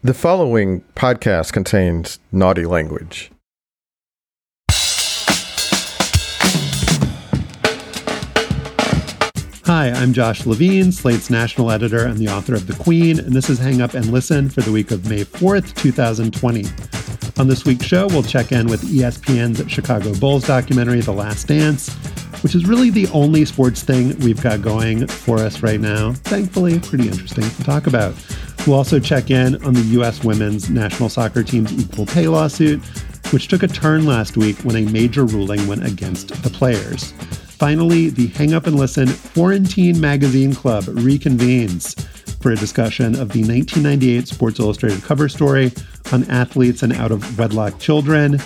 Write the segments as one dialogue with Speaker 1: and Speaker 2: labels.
Speaker 1: The following podcast contains naughty language.
Speaker 2: Hi, I'm Josh Levin, Slate's national editor and the author of The Queen, and this is Hang Up and Listen for the week of May 4th, 2020. On this week's show, we'll check in with ESPN's Chicago Bulls documentary, The Last Dance, which is really the only sports thing we've got going for us right now. Thankfully, pretty interesting to talk about. We'll also check in on the U.S. women's national soccer team's equal pay lawsuit, which took a turn last week when a major ruling went against the players. Finally, the Hang Up and Listen Quarantine Magazine Club reconvenes for a discussion of the 1998 Sports Illustrated cover story on athletes and out of wedlock children.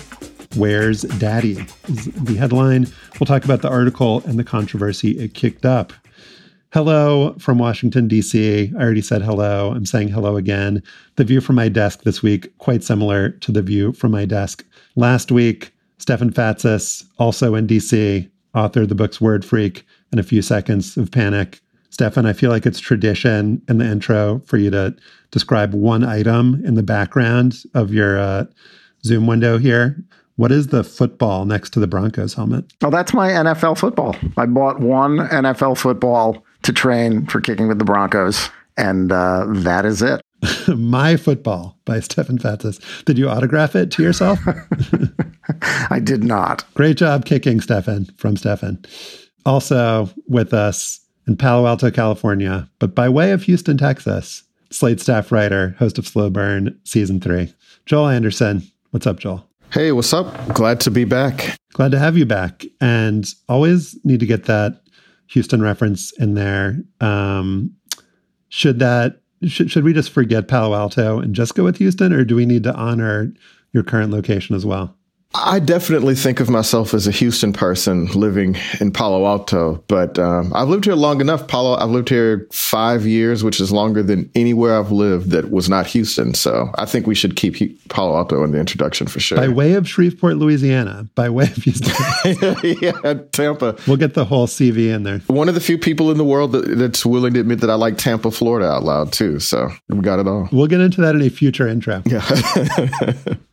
Speaker 2: Where's Daddy? Is the headline. We'll talk about the article and the controversy it kicked up. Hello from Washington, D.C. I already said hello. I'm saying hello again. The view from my desk this week, quite similar to the view from my desk last week. Stefan Fatsis, also in D.C., author of the books Word Freak and A Few Seconds of Panic. Stefan, I feel like it's tradition in the intro for you to describe one item in the background of your uh, Zoom window here. What is the football next to the Broncos helmet?
Speaker 3: Oh, that's my NFL football. I bought one NFL football to train for kicking with the Broncos, and uh, that is it.
Speaker 2: my football by Stefan Fatsis. Did you autograph it to yourself?
Speaker 3: I did not.
Speaker 2: Great job kicking, Stefan, from Stefan. Also with us in Palo Alto, California, but by way of Houston, Texas, Slate staff writer, host of Slow Burn Season 3, Joel Anderson. What's up, Joel?
Speaker 1: Hey, what's up? Glad to be back.
Speaker 2: Glad to have you back. And always need to get that Houston reference in there. Um, should that should, should we just forget Palo Alto and just go with Houston, or do we need to honor your current location as well?
Speaker 1: I definitely think of myself as a Houston person living in Palo Alto, but um, I've lived here long enough. Palo, I've lived here five years, which is longer than anywhere I've lived that was not Houston. So I think we should keep Palo Alto in the introduction for sure.
Speaker 2: By way of Shreveport, Louisiana, by way of Houston.
Speaker 1: yeah, Tampa.
Speaker 2: We'll get the whole CV in there.
Speaker 1: One of the few people in the world that, that's willing to admit that I like Tampa, Florida out loud too. So we got it all.
Speaker 2: We'll get into that in a future intro.
Speaker 1: Yeah.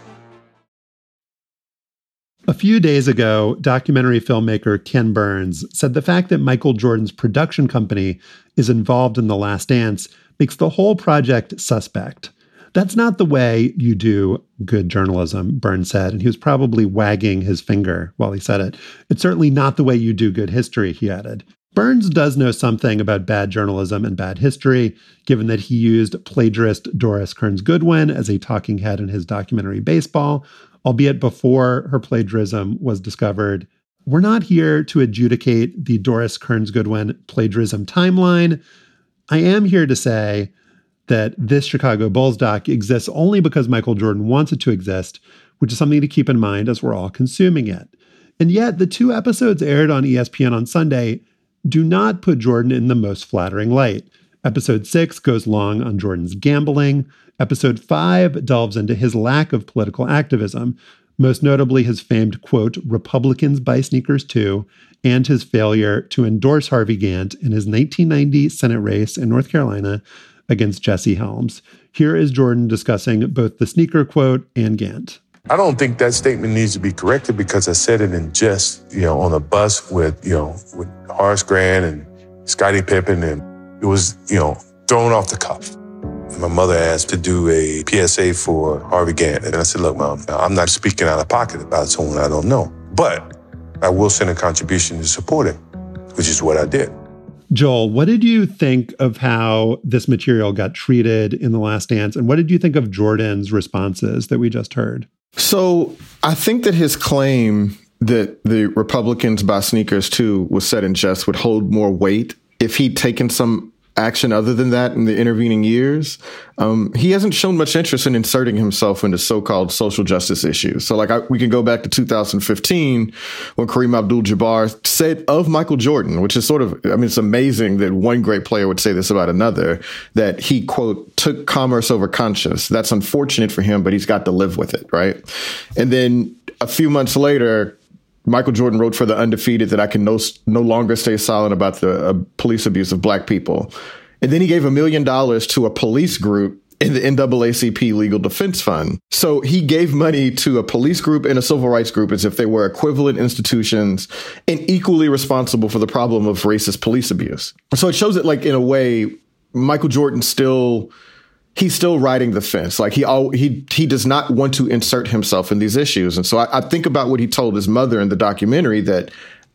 Speaker 2: A few days ago, documentary filmmaker Ken Burns said the fact that Michael Jordan's production company is involved in The Last Dance makes the whole project suspect. That's not the way you do good journalism, Burns said, and he was probably wagging his finger while he said it. It's certainly not the way you do good history, he added. Burns does know something about bad journalism and bad history, given that he used plagiarist Doris Kearns Goodwin as a talking head in his documentary Baseball, albeit before her plagiarism was discovered. We're not here to adjudicate the Doris Kearns Goodwin plagiarism timeline. I am here to say that this Chicago Bulls doc exists only because Michael Jordan wants it to exist, which is something to keep in mind as we're all consuming it. And yet, the two episodes aired on ESPN on Sunday do not put Jordan in the most flattering light. Episode six goes long on Jordan's gambling. Episode five delves into his lack of political activism, most notably his famed quote, Republicans buy sneakers too, and his failure to endorse Harvey Gantt in his 1990 Senate race in North Carolina against Jesse Helms. Here is Jordan discussing both the sneaker quote and Gantt.
Speaker 4: I don't think that statement needs to be corrected because I said it in jest, you know, on a bus with, you know, with Horace Grant and Scottie Pippen, and it was, you know, thrown off the cuff. My mother asked to do a PSA for Harvey Gantt, and I said, "Look, mom, I'm not speaking out of pocket about someone I don't know, but I will send a contribution to support him," which is what I did.
Speaker 2: Joel, what did you think of how this material got treated in The Last Dance? And what did you think of Jordan's responses that we just heard?
Speaker 1: So I think that his claim that the Republicans buy sneakers too was said in jest would hold more weight if he'd taken some action other than that in the intervening years. Um, he hasn't shown much interest in inserting himself into so-called social justice issues. So, like, I, we can go back to 2015 when Kareem Abdul-Jabbar said of Michael Jordan, which is sort of, I mean, it's amazing that one great player would say this about another, that he quote took commerce over conscience. That's unfortunate for him, but he's got to live with it, right? And then a few months later, Michael Jordan wrote for the undefeated that I can no, no longer stay silent about the uh, police abuse of black people. And then he gave a million dollars to a police group in the NAACP Legal Defense Fund. So he gave money to a police group and a civil rights group as if they were equivalent institutions and equally responsible for the problem of racist police abuse. So it shows that, like, in a way, Michael Jordan still he's still riding the fence. Like he all he he does not want to insert himself in these issues. And so I, I think about what he told his mother in the documentary that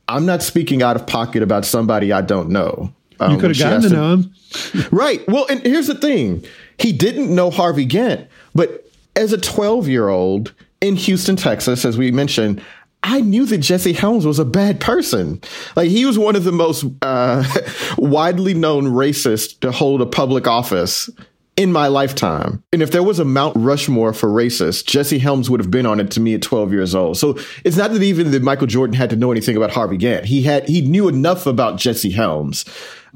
Speaker 1: I'm not speaking out of pocket about somebody I don't know.
Speaker 2: Um, you could have gotten to, know him.
Speaker 1: right. Well, and here's the thing. He didn't know Harvey Gantt, but as a 12 year old in Houston, Texas, as we mentioned, I knew that Jesse Helms was a bad person. Like he was one of the most uh, widely known racists to hold a public office in my lifetime. And if there was a Mount Rushmore for racists, Jesse Helms would have been on it to me at 12 years old. So it's not that even that Michael Jordan had to know anything about Harvey Gantt. He had he knew enough about Jesse Helms.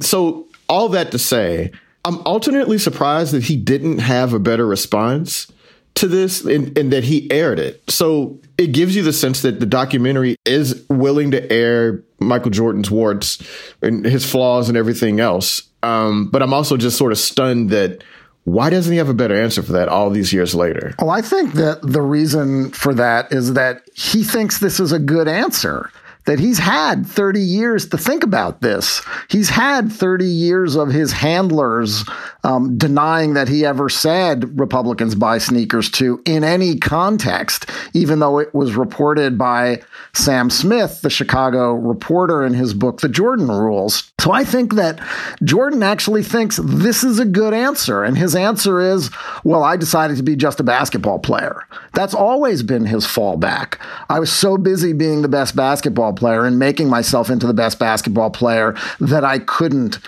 Speaker 1: So all that to say, I'm alternately surprised that he didn't have a better response to this and, and that he aired it. So it gives you the sense that the documentary is willing to air Michael Jordan's warts and his flaws and everything else. Um, but I'm also just sort of stunned that why doesn't he have a better answer for that all these years later?
Speaker 3: Well, I think that the reason for that is that he thinks this is a good answer that he's had 30 years to think about this. He's had 30 years of his handlers um, denying that he ever said Republicans buy sneakers too in any context, even though it was reported by Sam Smith, the Chicago reporter, in his book, The Jordan Rules. So I think that Jordan actually thinks this is a good answer. And his answer is, well, I decided to be just a basketball player. That's always been his fallback. I was so busy being the best basketball player and making myself into the best basketball player that I couldn't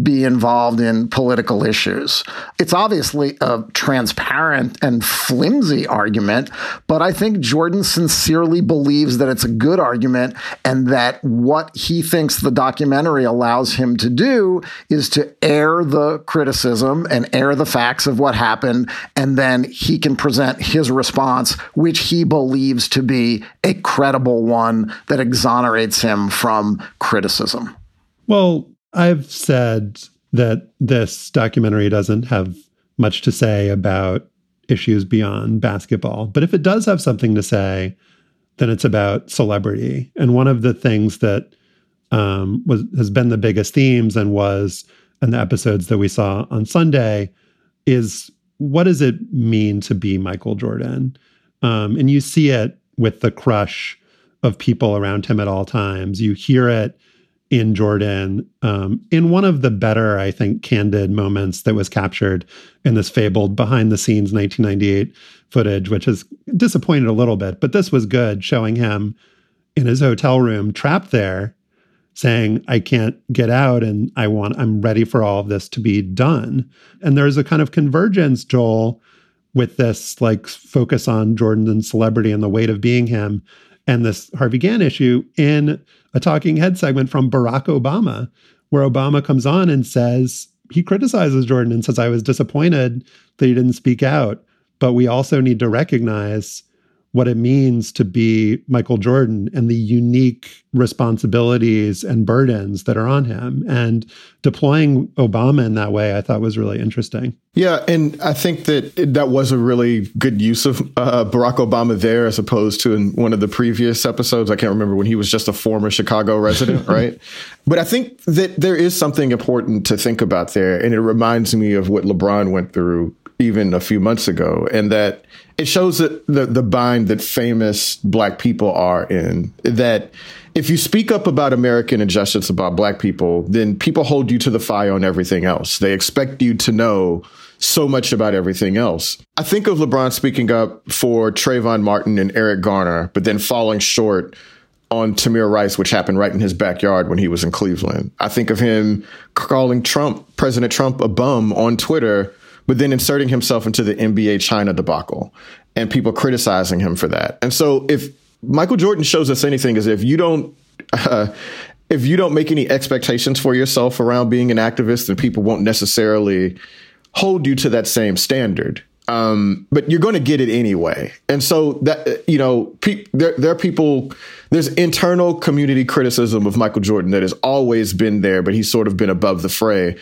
Speaker 3: be involved in political issues. It's obviously a transparent and flimsy argument, but I think Jordan sincerely believes that it's a good argument and that what he thinks the documentary allows him to do is to air the criticism and air the facts of what happened, and then he can present his response, which he believes to be a credible one that exonerates him from criticism.
Speaker 2: Well, I've said that this documentary doesn't have much to say about issues beyond basketball. But if it does have something to say, then it's about celebrity. And one of the things that um, was has been the biggest themes and was in the episodes that we saw on Sunday is what does it mean to be Michael Jordan? Um, and you see it with the crush of people around him at all times. You hear it in Jordan um, in one of the better, I think, candid moments that was captured in this fabled behind the scenes 1998 footage, which is disappointed a little bit, but this was good, showing him in his hotel room trapped there saying i can't get out and i want i'm ready for all of this to be done. And there's a kind of convergence joel with this like focus on jordan and celebrity and the weight of being him and this harvey Gantt issue in a talking head segment from Barack Obama, where Obama comes on and says, he criticizes Jordan and says, I was disappointed that he didn't speak out. But we also need to recognize what it means to be Michael Jordan and the unique responsibilities and burdens that are on him. And deploying Obama in that way, I thought was really interesting.
Speaker 1: Yeah, and I think that that was a really good use of uh, Barack Obama there, as opposed to in one of the previous episodes. I can't remember when he was just a former Chicago resident, right? But I think that there is something important to think about there, and it reminds me of what LeBron went through even a few months ago, and that it shows that the, the bind that famous black people are in. That if you speak up about American injustice about black people, then people hold you to the fire on everything else. They expect you to know so much about everything else. I think of LeBron speaking up for Trayvon Martin and Eric Garner, but then falling short on Tamir Rice, which happened right in his backyard when he was in Cleveland. I think of him calling Trump, President Trump, a bum on Twitter, but then inserting himself into the NBA China debacle and people criticizing him for that. And so if Michael Jordan shows us anything is if you don't uh, if you don't make any expectations for yourself around being an activist, then people won't necessarily hold you to that same standard. Um, but you're going to get it anyway. And so that, you know, pe- there, there are people, there's internal community criticism of Michael Jordan that has always been there, but he's sort of been above the fray.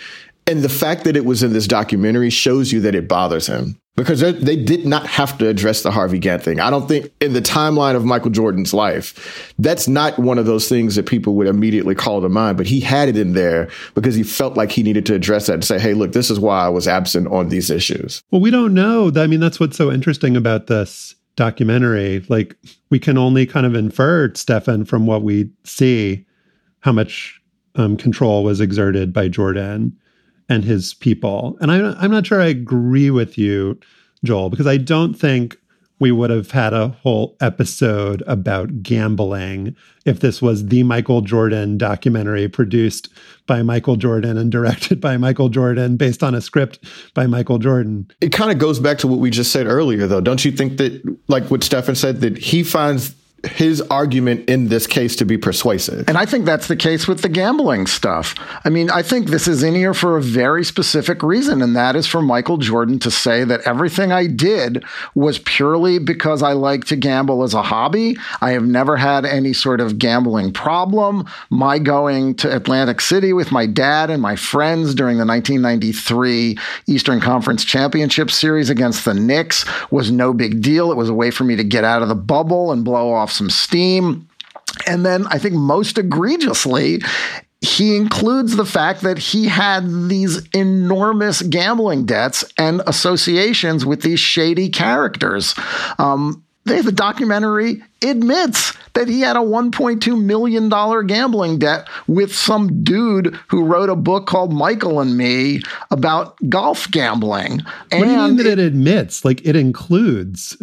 Speaker 1: And the fact that it was in this documentary shows you that it bothers him because they did not have to address the Harvey Gantt thing. I don't think in the timeline of Michael Jordan's life, that's not one of those things that people would immediately call to mind, but he had it in there because he felt like he needed to address that and say, hey, look, this is why I was absent on these issues.
Speaker 2: Well, we don't know. I mean, that's what's so interesting about this documentary. Like, we can only kind of infer, Stefan, from what we see, how much um, control was exerted by Jordan and his people. And I'm, I'm not sure I agree with you, Joel, because I don't think we would have had a whole episode about gambling if this was the Michael Jordan documentary produced by Michael Jordan and directed by Michael Jordan based on a script by Michael Jordan.
Speaker 1: It kind of goes back to what we just said earlier, though. Don't you think that, like what Stefan said, that he finds his argument in this case to be persuasive.
Speaker 3: And I think that's the case with the gambling stuff. I mean, I think this is in here for a very specific reason, and that is for Michael Jordan to say that everything I did was purely because I like to gamble as a hobby. I have never had any sort of gambling problem. My going to Atlantic City with my dad and my friends during the 1993 Eastern Conference Championship Series against the Knicks was no big deal. It was a way for me to get out of the bubble and blow off off some steam. And then I think most egregiously, he includes the fact that he had these enormous gambling debts and associations with these shady characters. Um, the documentary admits that he had a $1.2 million gambling debt with some dude who wrote a book called Michael and Me about golf gambling.
Speaker 2: And what do you mean that it, it admits? Like it includes.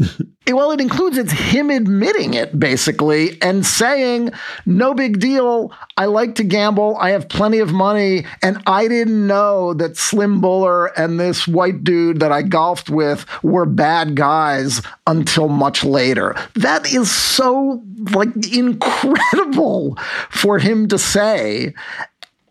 Speaker 3: well, it includes it's him admitting it basically and saying, no big deal. I like to gamble. I have plenty of money. And I didn't know that Slim Bouler and this white dude that I golfed with were bad guys until much later. That is so like incredible for him to say.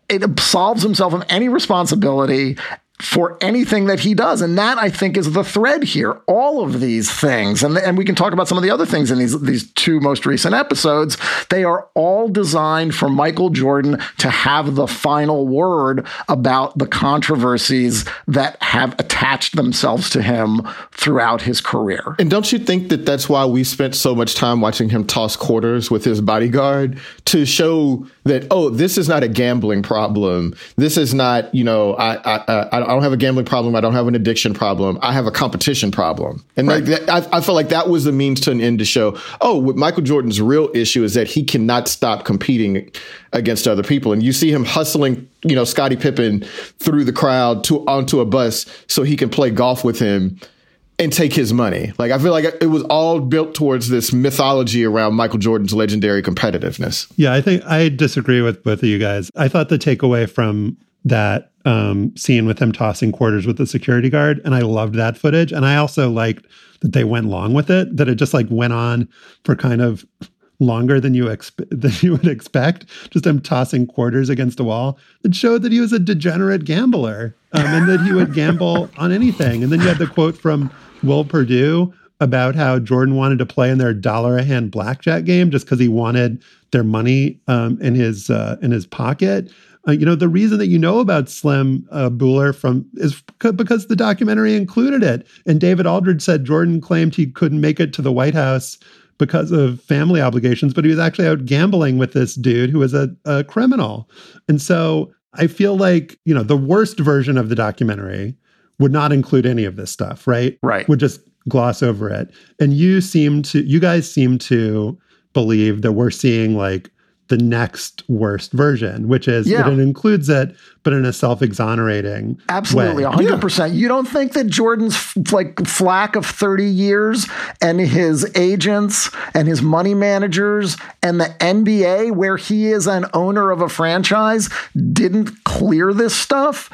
Speaker 3: It absolves himself of any responsibility for anything that he does. And that I think is the thread here. All of these things, and, and we can talk about some of the other things in these, these two most recent episodes, they are all designed for Michael Jordan to have the final word about the controversies that have attached themselves to him throughout his career.
Speaker 1: And don't you think that that's why we spent so much time watching him toss quarters with his bodyguard to show that, oh, this is not a gambling problem. This is not, you know, I, I, I I don't have a gambling problem. I don't have an addiction problem. I have a competition problem. And right. like that, I, I feel like that was the means to an end to show, oh, what Michael Jordan's real issue is that he cannot stop competing against other people. And you see him hustling, you know, Scottie Pippen through the crowd to onto a bus so he can play golf with him and take his money. Like I feel like it was all built towards this mythology around Michael Jordan's legendary competitiveness.
Speaker 2: Yeah, I think I disagree with both of you guys. I thought the takeaway from that um, scene with him tossing quarters with the security guard, and I loved that footage. And I also liked that they went long with it, that it just like went on for kind of longer than you exp- than you would expect. Just him tossing quarters against a wall. It showed that he was a degenerate gambler, um, and that he would gamble on anything. And then you had the quote from Will Perdue about how Jordan wanted to play in their dollar a hand blackjack game just because he wanted their money um, in his uh, in his pocket. Uh, you know, the reason that you know about Slim uh, Bouler from is because the documentary included it. And David Aldridge said Jordan claimed he couldn't make it to the White House because of family obligations, but he was actually out gambling with this dude who was a, a criminal. And so I feel like, you know, the worst version of the documentary would not include any of this stuff, right?
Speaker 3: Right.
Speaker 2: Would just gloss over it. And you seem to, you guys seem to believe that we're seeing like the next worst version, which is yeah. that it includes it, but in a self-exonerating
Speaker 3: absolutely
Speaker 2: way.
Speaker 3: 100% yeah. you don't think that jordan's like flack of 30 years and his agents and his money managers and the nba where he is an owner of a franchise didn't clear this stuff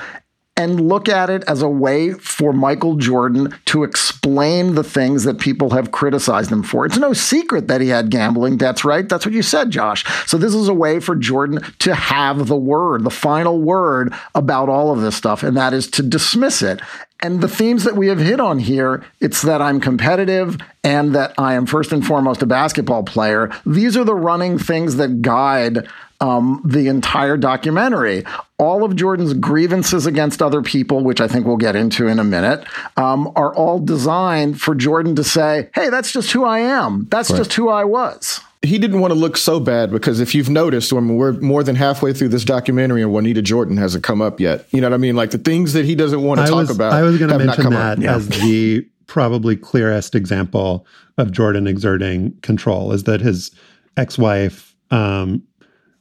Speaker 3: and look at it as a way for Michael Jordan to explain the things that people have criticized him for. It's no secret that he had gambling debts, right? That's what you said, Josh. So this is a way for Jordan to have the word, the final word about all of this stuff, and that is to dismiss it. And the themes that we have hit on here, it's that I'm competitive and that I am first and foremost a basketball player. These are the running things that guide um, the entire documentary. All of Jordan's grievances against other people, which I think we'll get into in a minute, um, are all designed for Jordan to say, hey, that's just who I am. That's right. just who I was
Speaker 1: he didn't want to look so bad because if you've noticed, when we're more than halfway through this documentary and Juanita Jordan hasn't come up yet, you know what I mean? Like the things that he doesn't want to I talk
Speaker 2: was,
Speaker 1: about.
Speaker 2: I was going to mention that yeah. as the probably clearest example of Jordan exerting control is that his ex-wife um,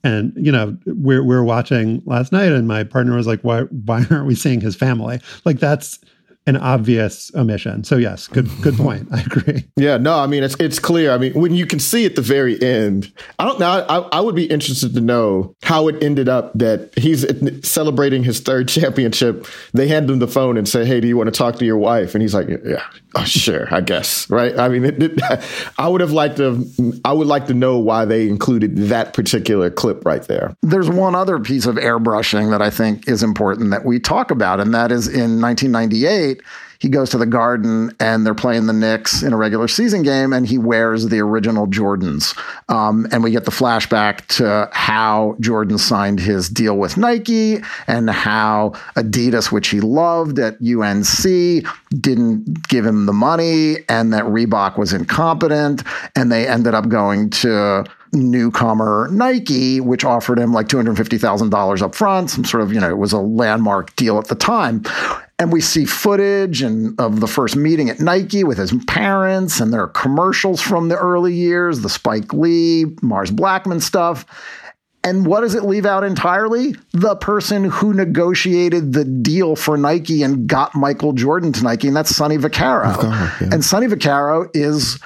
Speaker 2: and you know, we're we're watching last night, and my partner was like, "Why why aren't we seeing his family?" Like that's an obvious omission. So yes, good good point. I agree.
Speaker 1: Yeah, no, I mean it's it's clear. I mean when you can see at the very end, I don't know. I, I would be interested to know how it ended up that he's celebrating his third championship. They hand him the phone and say, "Hey, do you want to talk to your wife?" And he's like, "Yeah, oh, sure, I guess." Right? I mean, it, it, I would have liked to. I would like to know why they included that particular clip right there.
Speaker 3: There's one other piece of airbrushing that I think is important that we talk about, and that is in 1998 he goes to the garden and they're playing the Knicks in a regular season game, and he wears the original Jordans. Um, and we get the flashback to how Jordan signed his deal with Nike and how Adidas, which he loved at UNC, didn't give him the money, and that Reebok was incompetent, and they ended up going to newcomer Nike, which offered him like $250,000 up front, some sort of, you know, it was a landmark deal at the time. And we see footage and of the first meeting at Nike with his parents, and there are commercials from the early years, the Spike Lee, Mars Blackman stuff. And what does it leave out entirely? The person who negotiated the deal for Nike and got Michael Jordan to Nike, and that's Sonny Vaccaro. yeah. And Sonny Vaccaro is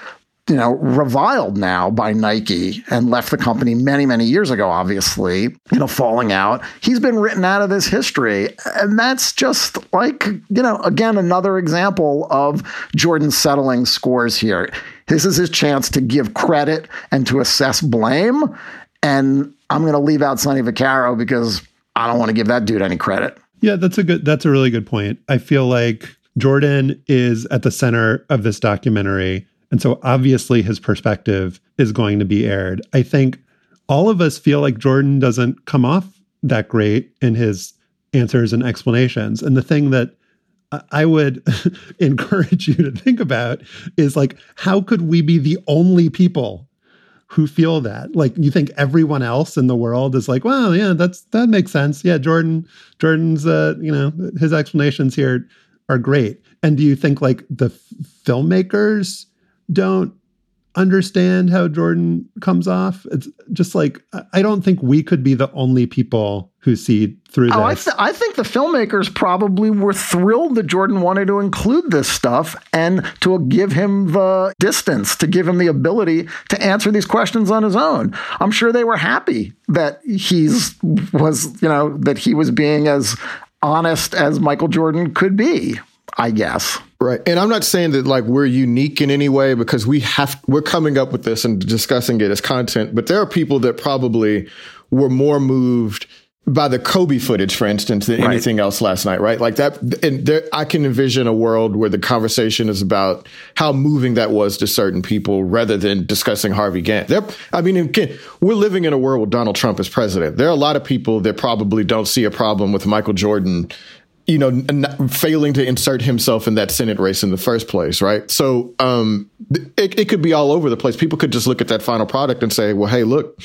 Speaker 3: you know, reviled now by Nike and left the company many, many years ago, obviously, you know, falling out. He's been written out of this history. And that's just like, you know, again, another example of Jordan settling scores here. This is his chance to give credit and to assess blame. And I'm going to leave out Sonny Vaccaro because I don't want to give that dude any credit.
Speaker 2: Yeah, that's a good, that's a really good point. I feel like Jordan is at the center of this documentary and so obviously his perspective is going to be aired. I think all of us feel like Jordan doesn't come off that great in his answers and explanations. And the thing that I would encourage you to think about is like, how could we be the only people who feel that? Like, you think everyone else in the world is like, well, yeah, that's that makes sense. Yeah, Jordan, Jordan's, uh, you know, his explanations here are great. And do you think like the f- filmmakers don't understand how Jordan comes off. It's just like I don't think we could be the only people who see through this. Oh,
Speaker 3: I, th- I, think the filmmakers probably were thrilled that Jordan wanted to include this stuff and to give him the distance, to give him the ability to answer these questions on his own. I'm sure they were happy that he's was, you know, that he was being as honest as Michael Jordan could be. I guess.
Speaker 1: Right. And I'm not saying that like we're unique in any way because we have, we're coming up with this and discussing it as content, but there are people that probably were more moved by the Kobe footage, for instance, than right. anything else last night, right? Like that, and there, I can envision a world where the conversation is about how moving that was to certain people rather than discussing Harvey Gantt. There, I mean, again, we're living in a world where Donald Trump is president. There are a lot of people that probably don't see a problem with Michael Jordan you know, failing to insert himself in that Senate race in the first place, right? So um, it, it could be all over the place. People could just look at that final product and say, well, hey, look,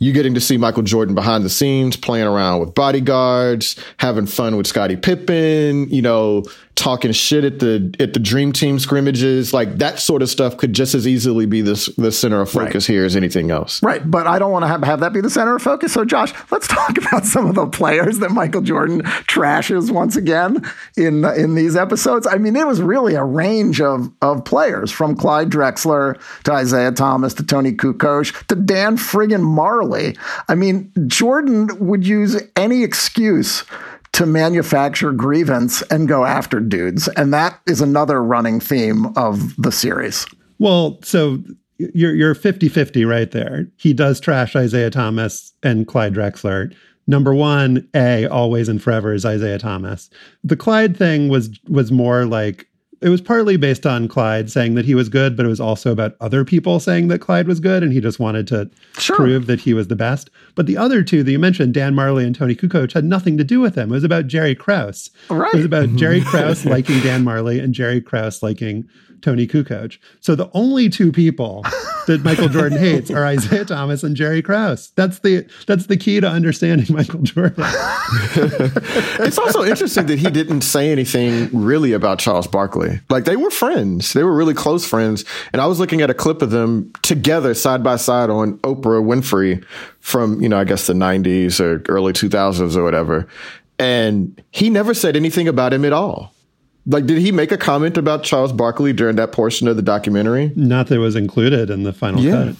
Speaker 1: you're getting to see Michael Jordan behind the scenes, playing around with bodyguards, having fun with Scottie Pippen, you know, talking shit at the at the dream team scrimmages. Like that sort of stuff could just as easily be this the center of focus right. here as anything else.
Speaker 3: Right but i don't want to have, have that be the center of focus. So josh let's talk about some of the players that michael jordan trashes once again in in these episodes. I mean it was really a range of of players from clyde drexler to isiah thomas to toni kukoc to dan friggin majerle. I mean jordan would use any excuse to manufacture grievance and go after dudes. And that is another running theme of the series.
Speaker 2: Well, so you're you're 50-50 right there. He does trash Isiah Thomas and Clyde Drexler. Number one, A, always and forever is Isiah Thomas. The Clyde thing was was more like it was partly based on Clyde saying that he was good, but it was also about other people saying that Clyde was good, and he just wanted to sure. prove that he was the best. But the other two that you mentioned, Dan Majerle and Toni Kukoc, had nothing to do with him. It was about Jerry Krause.
Speaker 3: Right.
Speaker 2: It was about Jerry Krause liking Dan Majerle and Jerry Krause liking Toni Kukoc. So the only two people that Michael Jordan hates are Isiah Thomas and Jerry Krause. That's the that's the key to understanding Michael Jordan.
Speaker 1: it's also interesting that he didn't say anything really about Charles Barkley. Like they were friends. They were really close friends. And I was looking at a clip of them together side by side on Oprah Winfrey from, you know, I guess the 90s or early 2000s or whatever. And he never said anything about him at all. Like, did he make a comment about Charles Barkley during that portion of the documentary?
Speaker 2: Not that it was included in the final
Speaker 1: yeah.
Speaker 2: cut.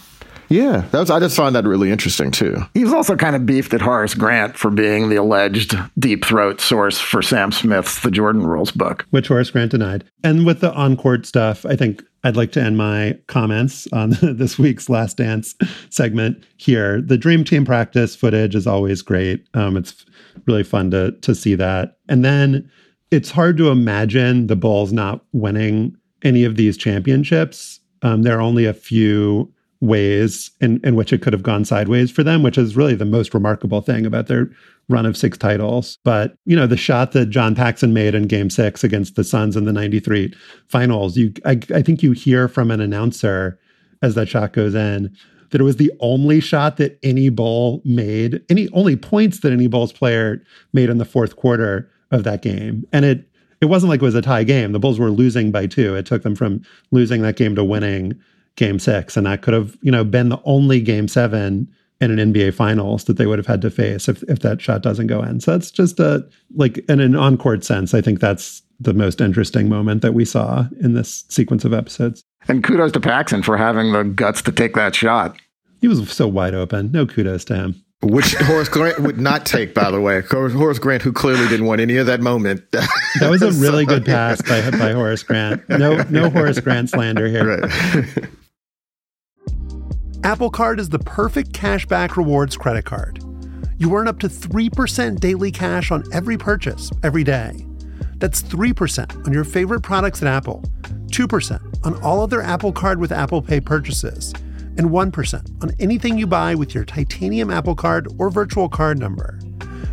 Speaker 1: Yeah, that was. I just found that really interesting too.
Speaker 3: He was also kind of beefed at Horace Grant for being the alleged deep throat source for Sam Smith's The Jordan Rules book,
Speaker 2: which Horace Grant denied. And with the on court stuff, I think I'd like to end my comments on this week's Last Dance segment here. The Dream Team practice footage is always great. Um, it's really fun to to see that, and then it's hard to imagine the Bulls not winning any of these championships. Um, there are only a few ways in, in which it could have gone sideways for them, which is really the most remarkable thing about their run of six titles. But, you know, the shot that John Paxson made in game six against the Suns in the 93 finals, you I, I think you hear from an announcer as that shot goes in that it was the only shot that any Bull made, any only points that any Bulls player made in the fourth quarter of that game. And it it wasn't like it was a tie game. The Bulls were losing by two. It took them from losing that game to winning game six. And that could have, you know, been the only game seven in an NBA finals that they would have had to face if, if that shot doesn't go in. So that's just a like in an on-court sense, I think that's the most interesting moment that we saw in this sequence of episodes.
Speaker 3: And kudos to Paxson for having the guts to take that shot.
Speaker 2: He was so wide open. No kudos to him.
Speaker 1: Which Horace Grant would not take, by the way. Horace Grant, who clearly didn't want any of that moment.
Speaker 2: That was a really so, good pass by, by Horace Grant. No, no Horace Grant slander here. Right.
Speaker 5: Apple Card is the perfect cashback rewards credit card. You earn up to 3% daily cash on every purchase every day. That's 3% on your favorite products at Apple, 2% on all other Apple Card with Apple Pay purchases and 1% on anything you buy with your titanium Apple Card or virtual card number.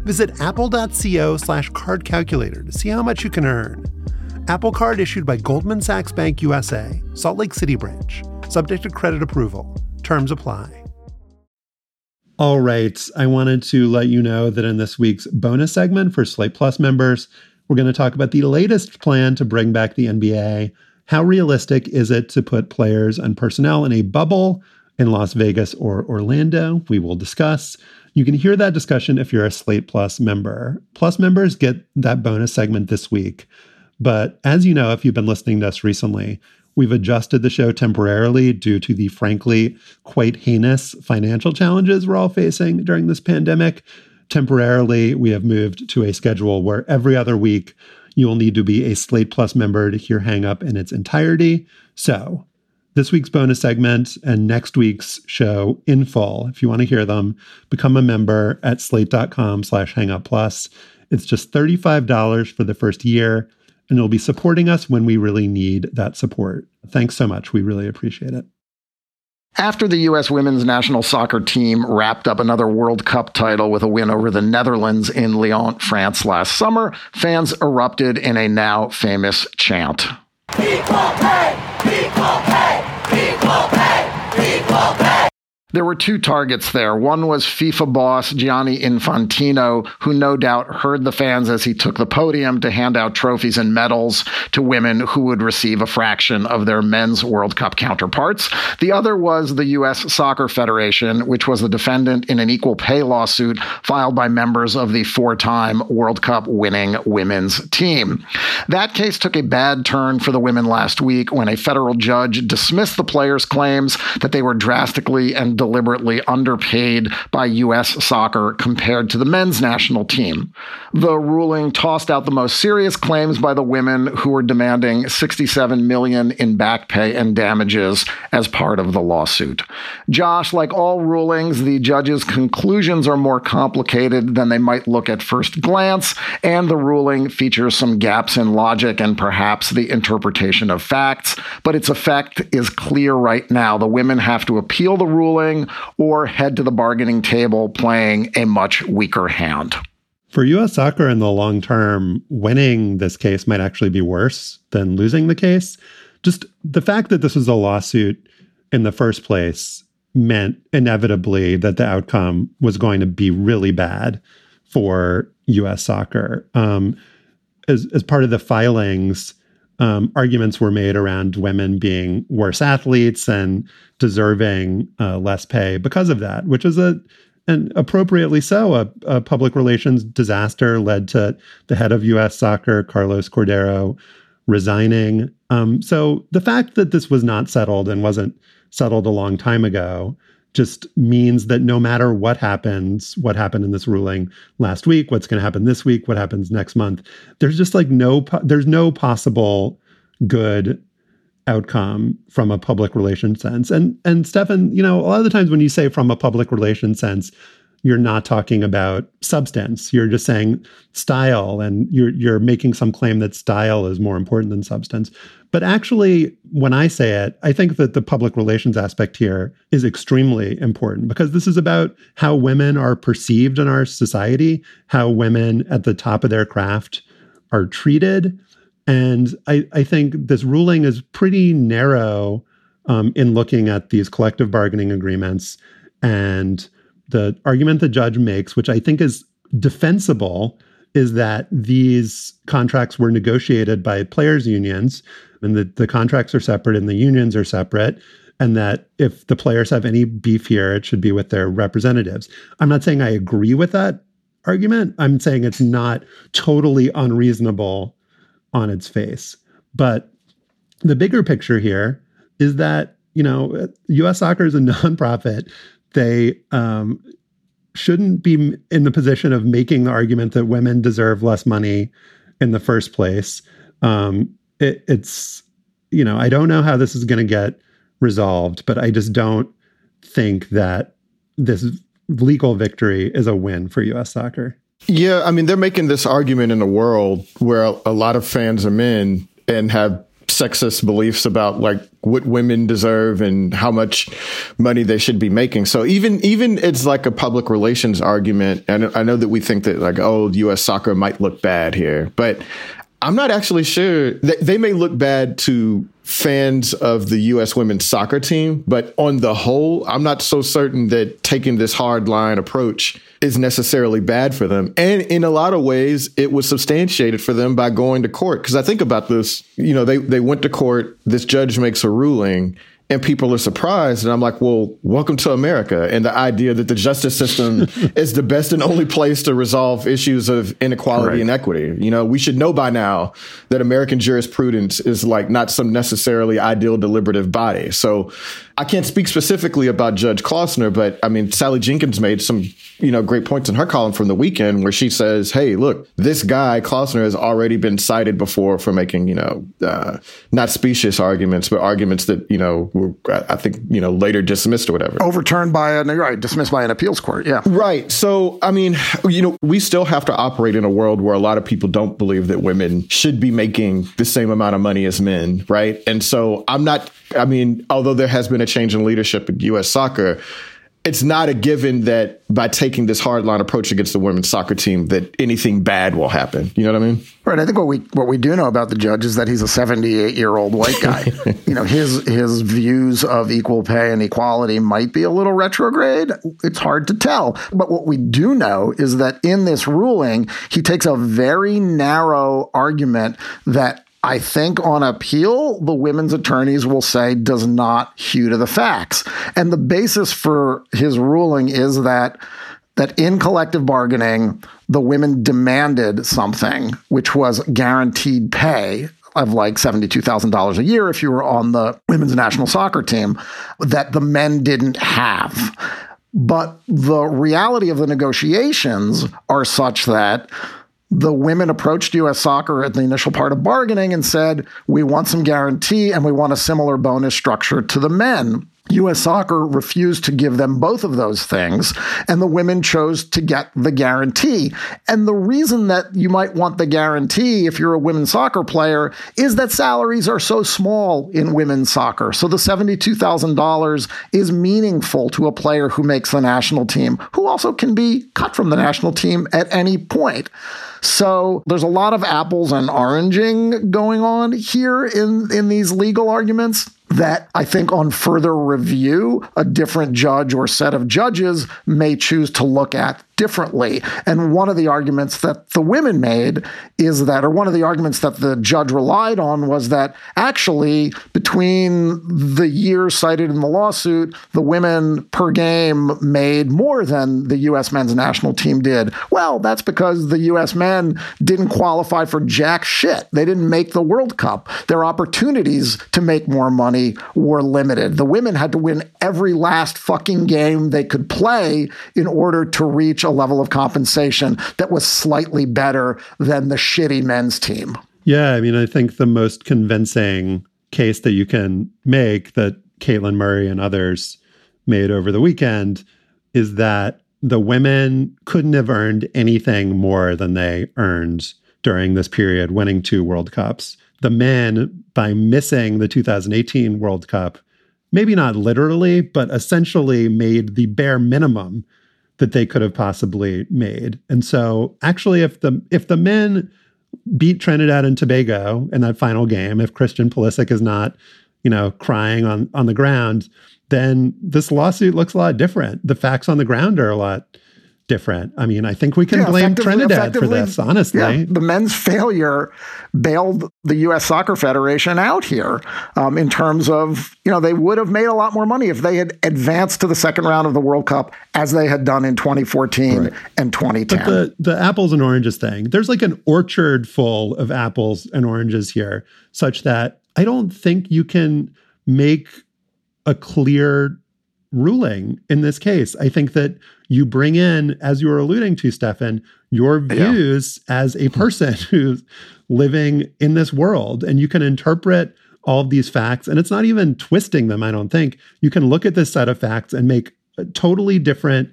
Speaker 5: Visit apple.co slash card calculator to see how much you can earn. Apple Card issued by Goldman Sachs Bank USA, Salt Lake City branch, subject to credit approval. Terms apply.
Speaker 2: All right. I wanted to let you know that in this week's bonus segment for Slate Plus members, we're going to talk about the latest plan to bring back the NBA how realistic is it to put players and personnel in a bubble in Las Vegas or Orlando? We will discuss. You can hear that discussion if you're a Slate Plus member. Plus members get that bonus segment this week. But as you know, if you've been listening to us recently, we've adjusted the show temporarily due to the frankly quite heinous financial challenges we're all facing during this pandemic. Temporarily, we have moved to a schedule where every other week you will need to be a Slate Plus member to hear Hang Up in its entirety. So, this week's bonus segment and next week's show in full, if you want to hear them, become a member at slate.com slash hangup plus. It's just $35 for the first year, and you'll be supporting us when we really need that support. Thanks so much. We really appreciate it.
Speaker 3: After the U.S. women's national soccer team wrapped up another World Cup title with a win over the Netherlands in Lyon, France last summer, fans erupted in a now famous chant. Equal pay! Equal pay! Equal pay! Equal pay! There were two targets there. One was FIFA boss Gianni Infantino, who no doubt heard the fans as he took the podium to hand out trophies and medals to women who would receive a fraction of their men's World Cup counterparts. The other was the U.S. Soccer Federation, which was the defendant in an equal pay lawsuit filed by members of the four time World Cup winning women's team. That case took a bad turn for the women last week when a federal judge dismissed the players' claims that they were drastically and deliberately underpaid by U.S. soccer compared to the men's national team. The ruling tossed out the most serious claims by the women who were demanding 67 million in back pay and damages as part of the lawsuit. Josh, like all rulings, the judge's conclusions are more complicated than they might look at first glance, and the ruling features some gaps in logic and perhaps the interpretation of facts, but its effect is clear right now. The women have to appeal the ruling or head to the bargaining table playing a much weaker hand.
Speaker 2: For US soccer in the long term, winning this case might actually be worse than losing the case. Just the fact that this was a lawsuit in the first place meant inevitably that the outcome was going to be really bad for US soccer. Um, as, as part of the filings, um, arguments were made around women being worse athletes and deserving uh, less pay because of that, which is a and appropriately so a, a, public relations disaster led to the head of U.S. Soccer, Carlos Cordeiro, resigning. Um, so the fact that this was not settled and wasn't settled a long time ago just means that no matter what happens, what happened in this ruling last week, what's going to happen this week, what happens next month, there's just like no, there's no possible good outcome from a public relations sense. And and Stefan, you know, a lot of the times when you say from a public relations sense, you're not talking about substance. You're just saying style and you're you're making some claim that style is more important than substance. But actually, when I say it, I think that the public relations aspect here is extremely important because this is about how women are perceived in our society, how women at the top of their craft are treated. And I, I think this ruling is pretty narrow um, in looking at these collective bargaining agreements. And the argument the judge makes, which I think is defensible, is that these contracts were negotiated by players' unions and that the contracts are separate and the unions are separate and that if the players have any beef here, it should be with their representatives. I'm not saying I agree with that argument. I'm saying it's not totally unreasonable on its face. But the bigger picture here is that, you know, US soccer is a nonprofit. They um, shouldn't be in the position of making the argument that women deserve less money in the first place. Um, it, it's you know I don't know how this is going to get resolved, but I just don't think that this legal victory is a win for U.S. soccer.
Speaker 1: Yeah, I mean they're making this argument in a world where a lot of fans are men and have sexist beliefs about like what women deserve and how much money they should be making. So even even it's like a public relations argument. And I know that we think that like oh U.S. soccer might look bad here, but I'm not actually sure. They, they may look bad to fans of the U.S. women's soccer team, but on the whole, I'm not so certain that taking this hard line approach is necessarily bad for them. And in a lot of ways, it was substantiated for them by going to court. Because I think about this, you know, they, they went to court, this judge makes a ruling and people are surprised. And I'm like, well, welcome to America. And the idea that the justice system is the best and only place to resolve issues of inequality and equity. You know, we should know by now that American jurisprudence is like not some necessarily ideal deliberative body. So I can't speak specifically about Judge Klausner, but I mean, Sally Jenkins made some, you know, great points in her column from the weekend where she says, Hey, look, this guy, Klausner, has already been cited before for making, you know, uh, not specious arguments, but arguments that, you know, were, I think, you know, later dismissed or whatever.
Speaker 3: Overturned by a, right, dismissed by an appeals court. Yeah.
Speaker 1: Right. So, I mean, you know, we still have to operate in a world where a lot of people don't believe that women should be making the same amount of money as men. Right. And so I'm not, I mean, although there has been a change in leadership in U.S. soccer, it's not a given that by taking this hardline approach against the women's soccer team that anything bad will happen. You know what I mean?
Speaker 3: Right. I think what we what we do know about the judge is that he's a 78 year old white guy. you know, his his views of equal pay and equality might be a little retrograde. It's hard to tell. But what we do know is that in this ruling, he takes a very narrow argument that I think on appeal, the women's attorneys will say does not hew to the facts. And the basis for his ruling is that that in collective bargaining, the women demanded something, which was guaranteed pay of like $72,000 a year if you were on the women's national soccer team that the men didn't have. But the reality of the negotiations are such that the women approached US Soccer at the initial part of bargaining and said, We want some guarantee and we want a similar bonus structure to the men. US Soccer refused to give them both of those things, and the women chose to get the guarantee. And the reason that you might want the guarantee if you're a women's soccer player is that salaries are so small in women's soccer. So the $72,000 is meaningful to a player who makes the national team, who also can be cut from the national team at any point. So there's a lot of apples and oranging going on here in, in these legal arguments that I think on further review, a different judge or set of judges may choose to look at differently. And one of the arguments that the women made is that, or one of the arguments that the judge relied on was that actually, between the years cited in the lawsuit, the women per game made more than the U.S. men's national team did. Well, that's because the U.S. men didn't qualify for jack shit. They didn't make the World Cup. Their opportunities to make more money were limited. The women had to win every last fucking game they could play in order to reach a level of compensation that was slightly better than the shitty men's team.
Speaker 2: Yeah, I mean, I think the most convincing case that you can make that Caitlin Murray and others made over the weekend is that the women couldn't have earned anything more than they earned during this period, winning two World Cups. The men, by missing the 2018 World Cup, maybe not literally, but essentially made the bare minimum that they could have possibly made. And so actually if the if the men beat Trinidad and Tobago in that final game, if Christian Pulisic is not, you know, crying on on the ground, then this lawsuit looks a lot different. The facts on the ground are a lot different. I mean, I think we can yeah, blame Trinidad for this, honestly. Yeah,
Speaker 3: the men's failure bailed the U.S. Soccer Federation out here um, in terms of, you know, they would have made a lot more money if they had advanced to the second round of the World Cup as they had done in 2014 right. and 2010.
Speaker 2: But the, the apples and oranges thing, there's like an orchard full of apples and oranges here, such that I don't think you can make a clear ruling in this case. I think that you bring in, as you were alluding to, Stefan, your views yeah. as a person who's living in this world, and you can interpret all of these facts. And it's not even twisting them, I don't think. You can look at this set of facts and make a totally different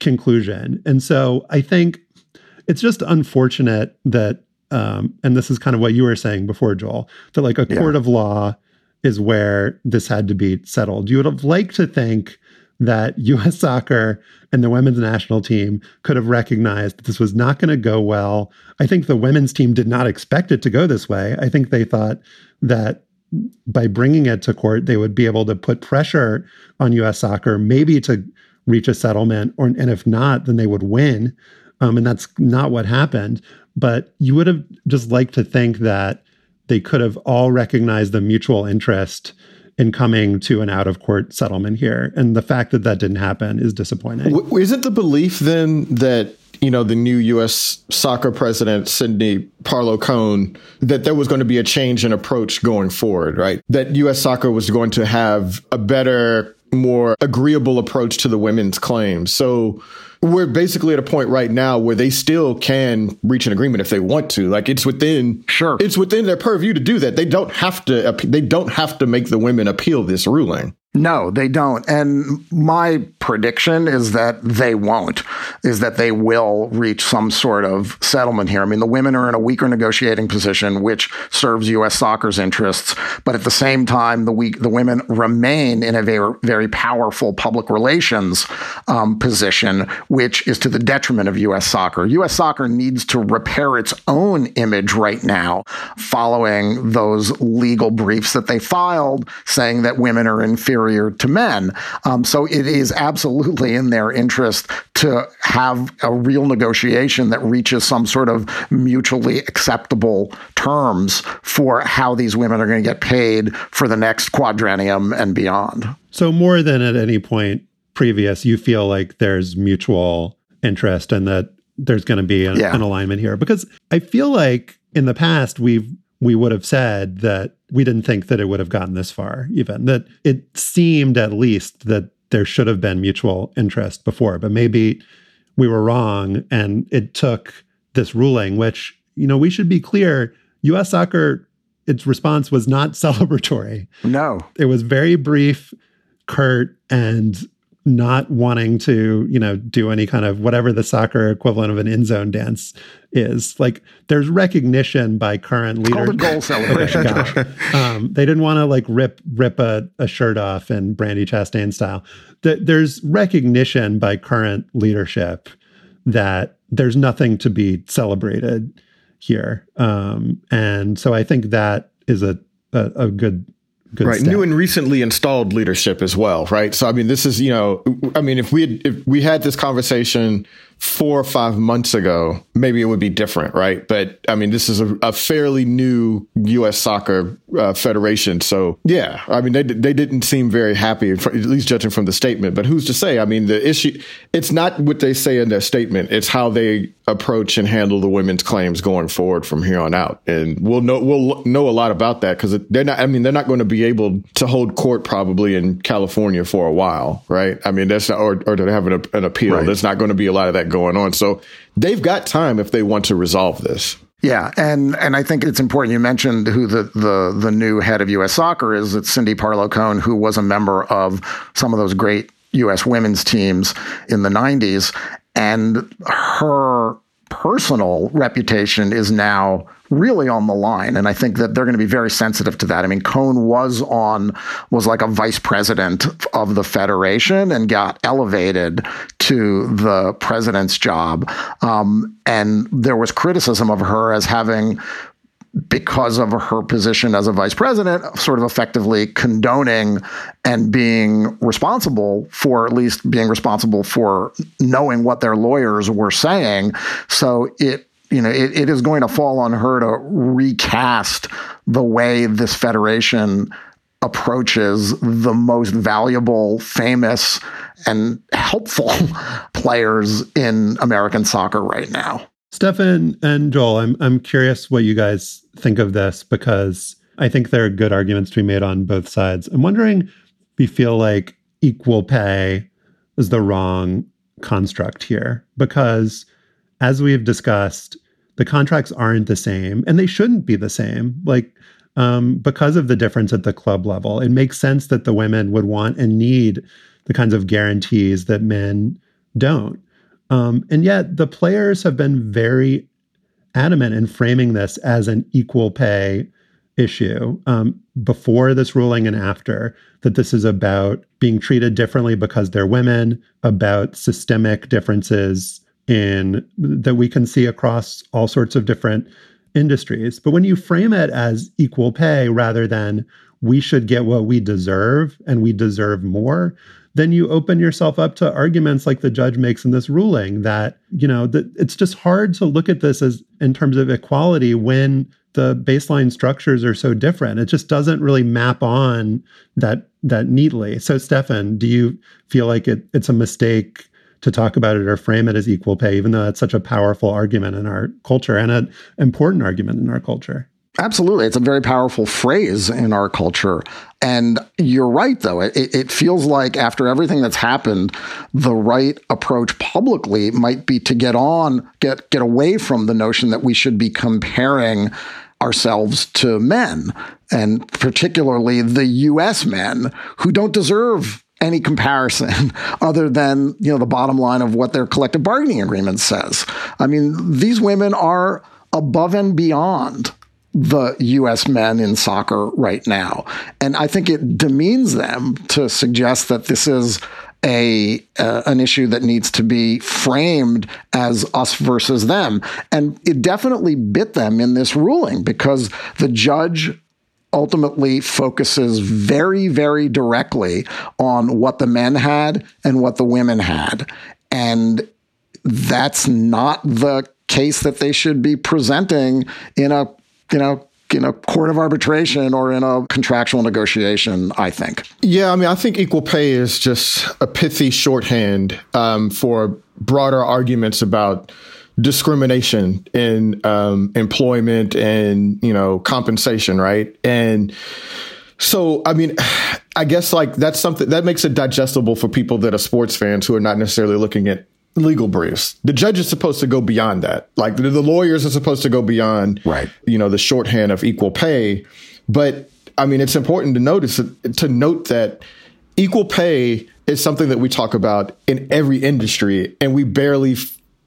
Speaker 2: conclusion. And so I think it's just unfortunate that, um, and this is kind of what you were saying before, Joel, that like a yeah. court of law is where this had to be settled. You would have liked to think that US soccer and the women's national team could have recognized that this was not going to go well. I think the women's team did not expect it to go this way. I think they thought that by bringing it to court, they would be able to put pressure on US soccer, maybe to reach a settlement, or and if not, then they would win. Um, and that's not what happened. But you would have just liked to think that they could have all recognized the mutual interest in coming to an out of court settlement here. And the fact that that didn't happen is disappointing.
Speaker 1: W- isn't the belief then that you know, the new U.S. soccer president, Cindy Parlow Cone, that there was going to be a change in approach going forward, right? That U.S. soccer was going to have a better, more agreeable approach to the women's claims. So we're basically at a point right now where they still can reach an agreement if they want to. Like it's within
Speaker 3: sure
Speaker 1: it's within their purview to do that. They don't have to they don't have to make the women appeal this ruling.
Speaker 3: No, they don't. And my prediction is that they won't. is that they will reach some sort of settlement here. I mean, the women are in a weaker negotiating position, which serves U.S. soccer's interests, but at the same time, the weak, the women remain in a very, very powerful public relations um, position, which is to the detriment of U.S. soccer. U.S. soccer needs to repair its own image right now, following those legal briefs that they filed saying that women are inferior to men. Um, so it is absolutely in their interest to have a real negotiation that reaches some sort of mutually acceptable terms for how these women are going to get paid for the next quadrennium and beyond.
Speaker 2: So, more than at any point previous, you feel like there's mutual interest and that there's going to be an, yeah. an alignment here because I feel like in the past we've we would have said that we didn't think that it would have gotten this far, even that it seemed at least that there should have been mutual interest before, but maybe we were wrong. And it took this ruling, which, you know, we should be clear US soccer, its response was not celebratory.
Speaker 3: No.
Speaker 2: It was very brief, curt, and not wanting to, you know, do any kind of whatever the soccer equivalent of an in zone dance is. Like there's recognition by current leaders.
Speaker 3: Called a goal celebration.
Speaker 2: um, they didn't want to like rip rip a, a shirt off in Brandy Chastain style. The, there's recognition by current leadership that there's nothing to be celebrated here. Um, and so I think that is a, a, a good Good
Speaker 1: right,
Speaker 2: step.
Speaker 1: new and recently installed leadership as well, right? So I mean, this is you know, I mean, if we had, if we had this conversation four or five months ago, maybe it would be different, right? But I mean, this is a, a fairly new U.S. soccer uh, federation, so yeah, I mean, they they didn't seem very happy, at least judging from the statement. But who's to say? I mean, the issue it's not what they say in their statement; it's how they approach and handle the women's claims going forward from here on out. And we'll know we'll know a lot about that because they're not. I mean, they're not going to be able to hold court probably in California for a while, right? I mean, that's not, or or to have an, an appeal. Right. There's not going to be a lot of that going on. So they've got time if they want to resolve this.
Speaker 3: Yeah, and and I think it's important. You mentioned who the the the new head of U.S. Soccer is. It's Cindy Parlow Cone, who was a member of some of those great U.S. women's teams in the '90s, and her personal reputation is now really on the line. And I think that they're going to be very sensitive to that. I mean, Cone was on, was like a vice president of the Federation and got elevated to the president's job. Um, and there was criticism of her as having because of her position as a vice president, sort of effectively condoning and being responsible for at least being responsible for knowing what their lawyers were saying. So it you know, it, it is going to fall on her to recast the way this federation approaches the most valuable, famous, and helpful players in American soccer right now.
Speaker 2: Stefan and Joel, I'm I'm curious what you guys think of this because I think there are good arguments to be made on both sides. I'm wondering if you feel like equal pay is the wrong construct here because as we've discussed, the contracts aren't the same and they shouldn't be the same. Like, um, because of the difference at the club level, it makes sense that the women would want and need the kinds of guarantees that men don't. Um, and yet the players have been very adamant in framing this as an equal pay issue um, before this ruling and after that this is about being treated differently because they're women, about systemic differences in that we can see across all sorts of different industries. But when you frame it as equal pay rather than we should get what we deserve and we deserve more, then you open yourself up to arguments like the judge makes in this ruling that, you know, that it's just hard to look at this as in terms of equality when the baseline structures are so different. It just doesn't really map on that that neatly. So Stefan, do you feel like it, it's a mistake to talk about it or frame it as equal pay, even though that's such a powerful argument in our culture and an important argument in our culture.
Speaker 3: Absolutely. It's a very powerful phrase in our culture. And you're right, though. It, it, feels like after everything that's happened, the right approach publicly might be to get on, get, get away from the notion that we should be comparing ourselves to men, and particularly the US men who don't deserve any comparison other than you know the bottom line of what their collective bargaining agreement says. I mean, these women are above and beyond the US men in soccer right now. And I think it demeans them to suggest that this is a uh, an issue that needs to be framed as us versus them and it definitely bit them in this ruling because the judge ultimately focuses very very directly on what the men had and what the women had and that's not the case that they should be presenting in a you know in a court of arbitration or in a contractual negotiation, I think.
Speaker 1: Yeah, I mean, I think equal pay is just a pithy shorthand um, for broader arguments about discrimination in um, employment and, you know, compensation, right? And so, I mean, I guess like that's something that makes it digestible for people that are sports fans who are not necessarily looking at legal briefs. The judge is supposed to go beyond that. Like the, the lawyers are supposed to go beyond,
Speaker 3: right.
Speaker 1: you know, the shorthand of equal pay. But I mean, it's important to notice to note that equal pay is something that we talk about in every industry, and we barely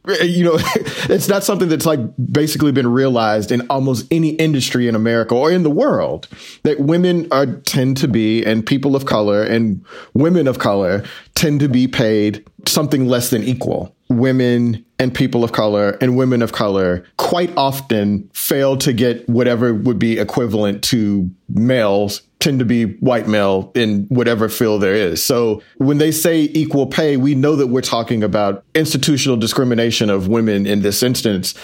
Speaker 1: Eh, you know, it's not something that's like basically been realized in almost any industry in America or in the world that women are tend to be and people of color and women of color tend to be paid something less than equal. Women and people of color and women of color quite often fail to get whatever would be equivalent to males tend to be white male in whatever field there is. So when they say equal pay, we know that we're talking about institutional discrimination of women in this instance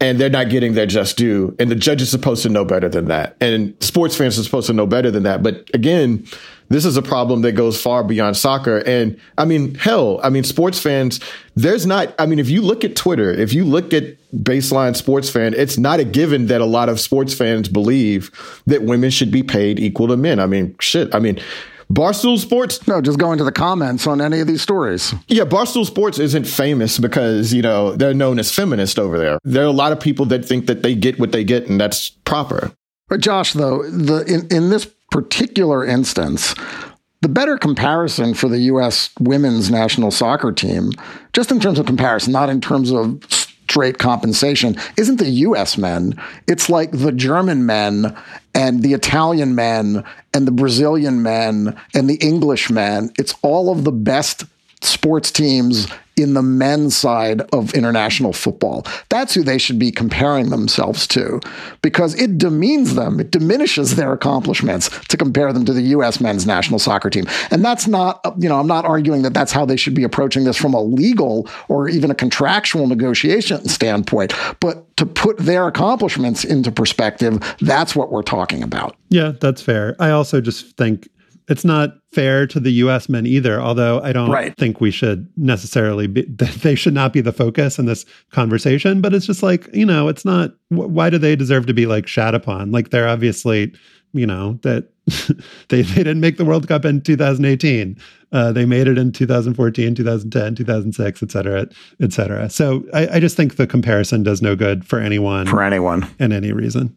Speaker 1: and they're not getting their just due. And the judge is supposed to know better than that. And sports fans are supposed to know better than that. But again, this is a problem that goes far beyond soccer. And I mean, hell, I mean, sports fans, there's not, I mean, if you look at Twitter, if you look at baseline sports fan, it's not a given that a lot of sports fans believe that women should be paid equal to men. I mean, shit. I mean, Barstool Sports.
Speaker 3: No, just go into the comments on any of these stories.
Speaker 1: Yeah, Barstool Sports isn't famous because, you know, they're known as feminist over there. There are a lot of people that think that they get what they get and that's proper.
Speaker 3: But Josh, though, the in, in this particular instance, the better comparison for the U.S. women's national soccer team, just in terms of comparison, not in terms of straight compensation isn't the US men. It's like the German men and the Italian men and the Brazilian men and the English men. It's all of the best sports teams in the men's side of international football. That's who they should be comparing themselves to because it demeans them, it diminishes their accomplishments to compare them to the U.S. men's national soccer team. And that's not, you know, I'm not arguing that that's how they should be approaching this from a legal or even a contractual negotiation standpoint, but to put their accomplishments into perspective, that's what we're talking about.
Speaker 2: Yeah, that's fair. I also just think it's not fair to the US men either, although I don't right. think we should necessarily be, they should not be the focus in this conversation. But it's just like, you know, it's not, why do they deserve to be like shat upon? Like they're obviously, you know, that they, they didn't make the World Cup in 2018. Uh, they made it in 2014, 2010, 2006, et cetera, et cetera. So I, I just think the comparison does no good for anyone.
Speaker 3: For anyone.
Speaker 2: And any reason.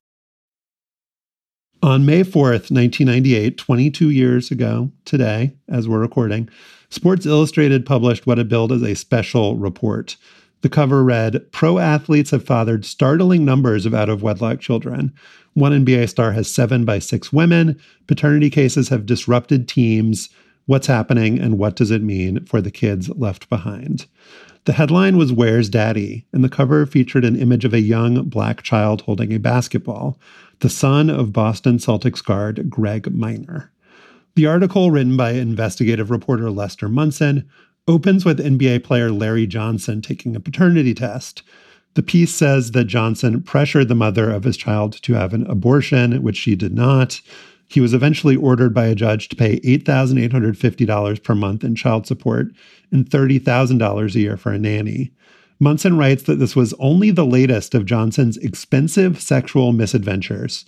Speaker 2: On May 4th, 1998, 22 years ago today, as we're recording, Sports Illustrated published what it billed as a special report. The cover read Pro athletes have fathered startling numbers of out of wedlock children. One NBA star has seven by six women. Paternity cases have disrupted teams what's happening and what does it mean for the kids left behind. The headline was Where's Daddy? and the cover featured an image of a young black child holding a basketball, the son of Boston Celtics guard Greg Minor. The article, written by investigative reporter Lester Munson, opens with NBA player Larry Johnson taking a paternity test. The piece says that Johnson pressured the mother of his child to have an abortion, which she did not. He was eventually ordered by a judge to pay $8,850 per month in child support and $30,000 a year for a nanny. Munson writes that this was only the latest of Johnson's expensive sexual misadventures,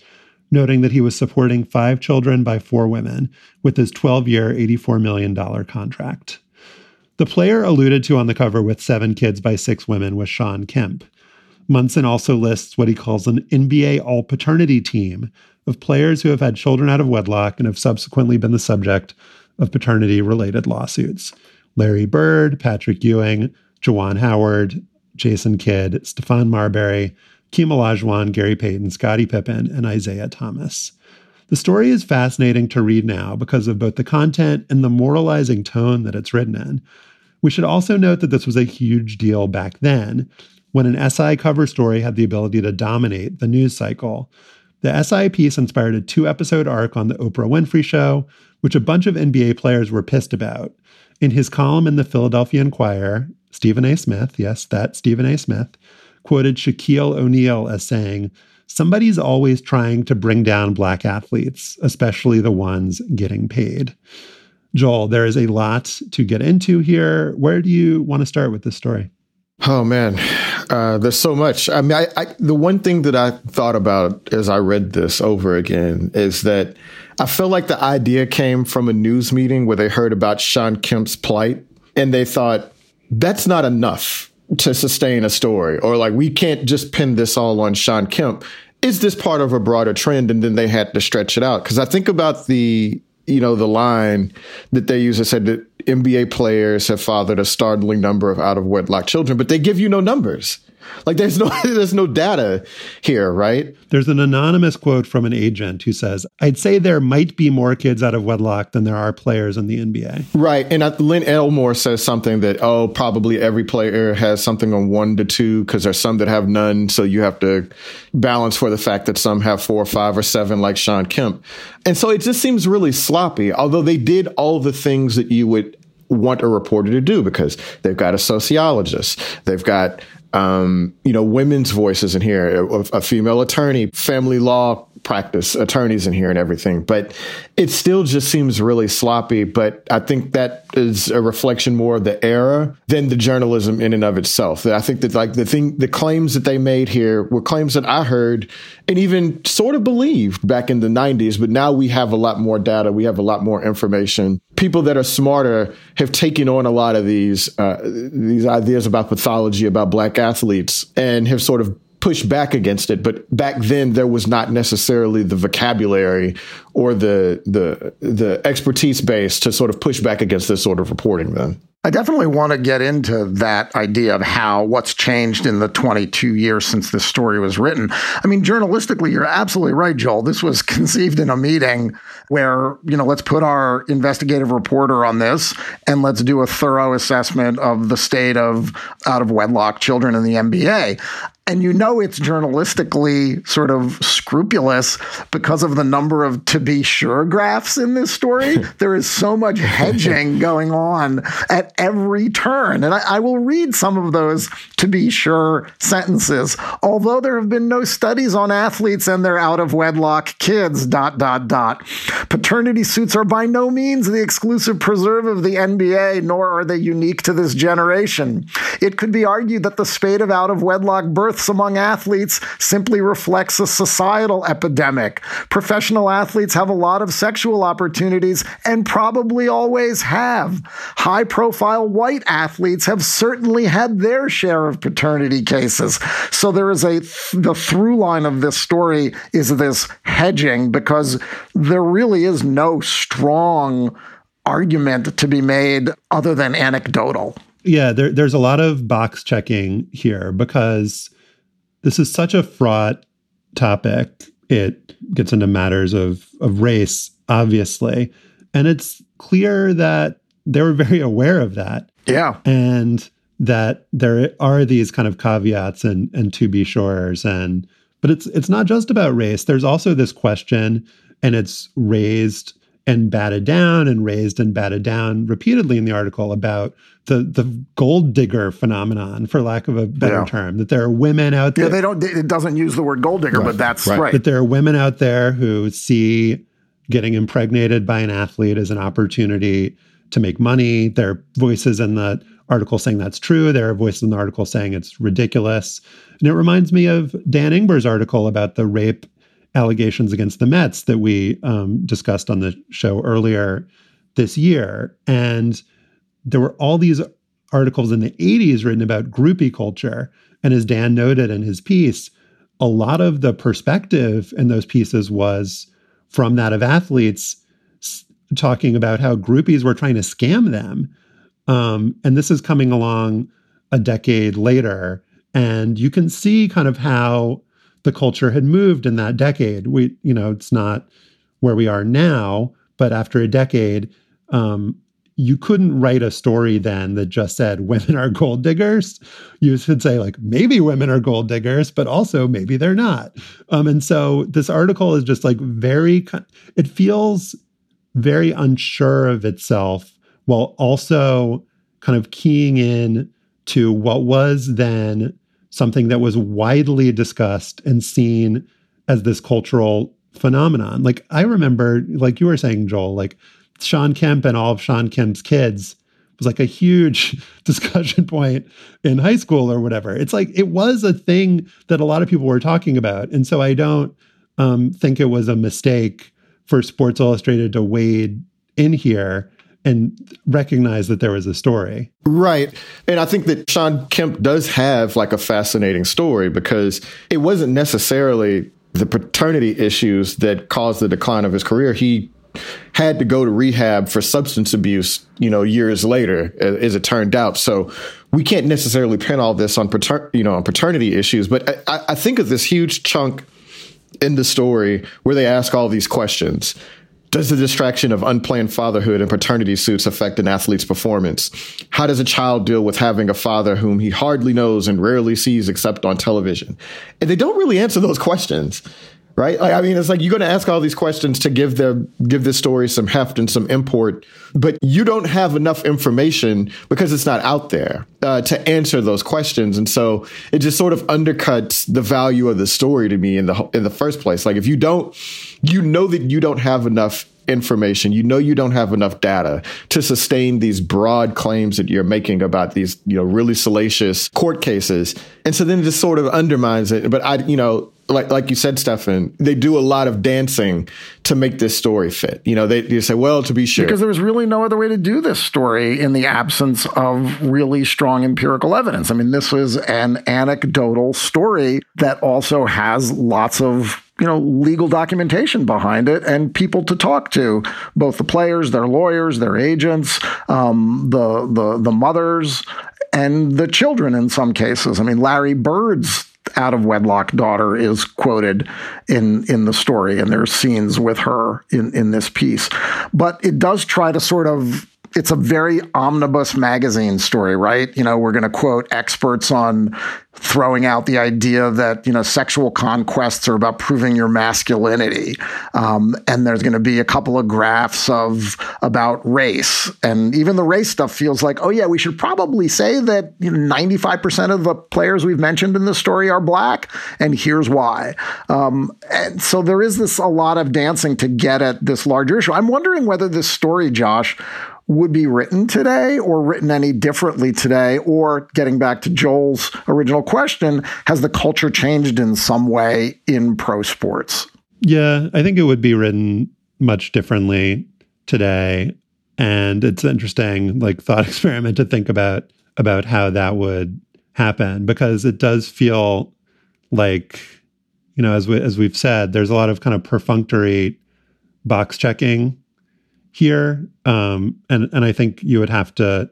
Speaker 2: noting that he was supporting five children by four women with his 12 year, $84 million contract. The player alluded to on the cover with seven kids by six women was Shawn Kemp. Munson also lists what he calls an NBA all paternity team of players who have had children out of wedlock and have subsequently been the subject of paternity related lawsuits. Larry Bird, Patrick Ewing, Juwan Howard, Jason Kidd, Stephon Marbury, Keem Olajuwon, Gary Payton, Scottie Pippen, and Isiah Thomas. The story is fascinating to read now because of both the content and the moralizing tone that it's written in. We should also note that this was a huge deal back then, when an SI cover story had the ability to dominate the news cycle. The SI piece inspired a two episode arc on The Oprah Winfrey Show, which a bunch of NBA players were pissed about. In his column in the Philadelphia Inquirer, Stephen A. Smith, yes, that Stephen A. Smith, quoted Shaquille O'Neal as saying, Somebody's always trying to bring down black athletes, especially the ones getting paid. Joel, there is a lot to get into here. Where do you want to start with this story?
Speaker 1: Oh man, uh, there's so much. I mean, I, I, the one thing that I thought about as I read this over again is that I feel like the idea came from a news meeting where they heard about Shawn Kemp's plight and they thought that's not enough to sustain a story, or like we can't just pin this all on Shawn Kemp. Is this part of a broader trend? And then they had to stretch it out because I think about the you know the line that they use that said that NBA players have fathered a startling number of out of wedlock children, but they give you no numbers. Like there's no there's no data here, right?
Speaker 2: There's an anonymous quote from an agent who says, "I'd say there might be more kids out of wedlock than there are players in the NBA."
Speaker 1: Right, and uh, Len Elmore says something that oh, probably every player has something on one to two because there's some that have none, so you have to balance for the fact that some have four, or five, or seven, like Shawn Kemp, and so it just seems really sloppy. Although they did all the things that you would want a reporter to do because they've got a sociologist, they've got um, you know, women's voices in here, a, a, female attorney, family law practice attorneys in here and everything. But it still just seems really sloppy. But I think that is a reflection more of the era than the journalism in and of itself. I think that like the thing, the claims that they made here were claims that I heard and even sort of believed back in the 90s. But now we have a lot more data. We have a lot more information. People that are smarter have taken on a lot of these, uh, these ideas about pathology, about black athletes and have sort of pushed back against it. But back then there was not necessarily the vocabulary or the the the expertise base to sort of push back against this sort of reporting then.
Speaker 3: I definitely want to get into that idea of how what's changed in the 22 years since this story was written. I mean, journalistically, you're absolutely right, Joel. This was conceived in a meeting where, you know, let's put our investigative reporter on this and let's do a thorough assessment of the state of out of wedlock children in the NBA. And you know it's journalistically sort of scrupulous because of the number of to be sure graphs in this story. there is so much hedging going on at every turn. And I, I, will read some of those to be sure sentences. Although there have been no studies on athletes and their out of wedlock kids, dot, dot, dot. Paternity suits are by no means the exclusive preserve of the NBA, nor are they unique to this generation. It could be argued that the spate of out of wedlock births among athletes simply reflects a societal epidemic. Professional athletes have a lot of sexual opportunities and probably always have. High profile white athletes have certainly had their share of paternity cases. So there is a the through line of this story is this hedging because there really is no strong argument to be made other than anecdotal.
Speaker 2: Yeah, there, there's a lot of box checking here because this is such a fraught topic. It gets into matters of, of race, obviously. And it's clear that they were very aware of that.
Speaker 3: Yeah.
Speaker 2: And that there are these kind of caveats and and to be sure's and but it's it's not just about race. There's also this question, and it's raised and batted down and raised and batted down repeatedly in the article about the the gold digger phenomenon, for lack of a better yeah. term. That there are women out there.
Speaker 3: Yeah, they don't. It doesn't use the word gold digger, right. but that's right. right.
Speaker 2: That there are women out there who see getting impregnated by an athlete as an opportunity to make money. There are voices in the article saying that's true. There are voices in the article saying it's ridiculous. And it reminds me of Dan Engber's article about the rape allegations against the Mets that we um, discussed on the show earlier this year. And there were all these articles in the 80s written about groupie culture. And as Dan noted in his piece, a lot of the perspective in those pieces was from that of athletes talking about how groupies were trying to scam them. Um, and this is coming along a decade later. And you can see kind of how the culture had moved in that decade. We, you know, it's not where we are now, but after a decade, um, you couldn't write a story then that just said women are gold diggers. You should say like maybe women are gold diggers, but also maybe they're not. Um, and so this article is just like very. It feels very unsure of itself while also kind of keying in to what was then something that was widely discussed and seen as this cultural phenomenon. Like I remember, like you were saying, Joel, like Shawn Kemp and all of Shawn Kemp's kids was like a huge discussion point in high school or whatever. It's like it was a thing that a lot of people were talking about. And so I don't um, think it was a mistake for Sports Illustrated to wade in here and recognize that there was a story.
Speaker 1: Right. And I think that Shawn Kemp does have like a fascinating story because it wasn't necessarily the paternity issues that caused the decline of his career. He had to go to rehab for substance abuse, you know, years later, as it turned out. So we can't necessarily pin all this on pater- you know on paternity issues, but I, I think of this huge chunk in the story where they ask all these questions. Does the distraction of unplanned fatherhood and paternity suits affect an athlete's performance? How does a child deal with having a father whom he hardly knows and rarely sees except on television? And they don't really answer those questions right? Like, I mean, it's like you're going to ask all these questions to give the give this story some heft and some import, but you don't have enough information because it's not out there uh, to answer those questions, and so it just sort of undercuts the value of the story to me in the in the first place. Like if you don't, you know that you don't have enough information. You know you don't have enough data to sustain these broad claims that you're making about these, you know, really salacious court cases. And so then it just sort of undermines it. But I, you know, like like you said, Stefan, they do a lot of dancing to make this story fit. You know, they, they say, well, to be sure,
Speaker 3: because there was really no other way to do this story in the absence of really strong empirical evidence. I mean, this was an anecdotal story that also has lots of you know legal documentation behind it and people to talk to both the players their lawyers their agents um, the the the mothers and the children in some cases i mean larry bird's out of wedlock daughter is quoted in in the story, and there's scenes with her in in this piece. But it does try to sort of it's a very omnibus magazine story, right? You know, we're going to quote experts on throwing out the idea that you know sexual conquests are about proving your masculinity, um, and there's going to be a couple of graphs of about race, and even the race stuff feels like, oh yeah, we should probably say that you know 95% of the players we've mentioned in this story are black, and here's why. Um, and so there is this a lot of dancing to get at this larger issue. I'm wondering whether this story, Josh would be written today or written any differently today? Or getting back to Joel's original question, has the culture changed in some way in pro sports?
Speaker 2: Yeah, I think it would be written much differently today. And it's interesting, like thought experiment to think about about how that would happen because it does feel like, you know, as we as we've said, there's a lot of kind of perfunctory box checking here. Um, and, and I think you would have to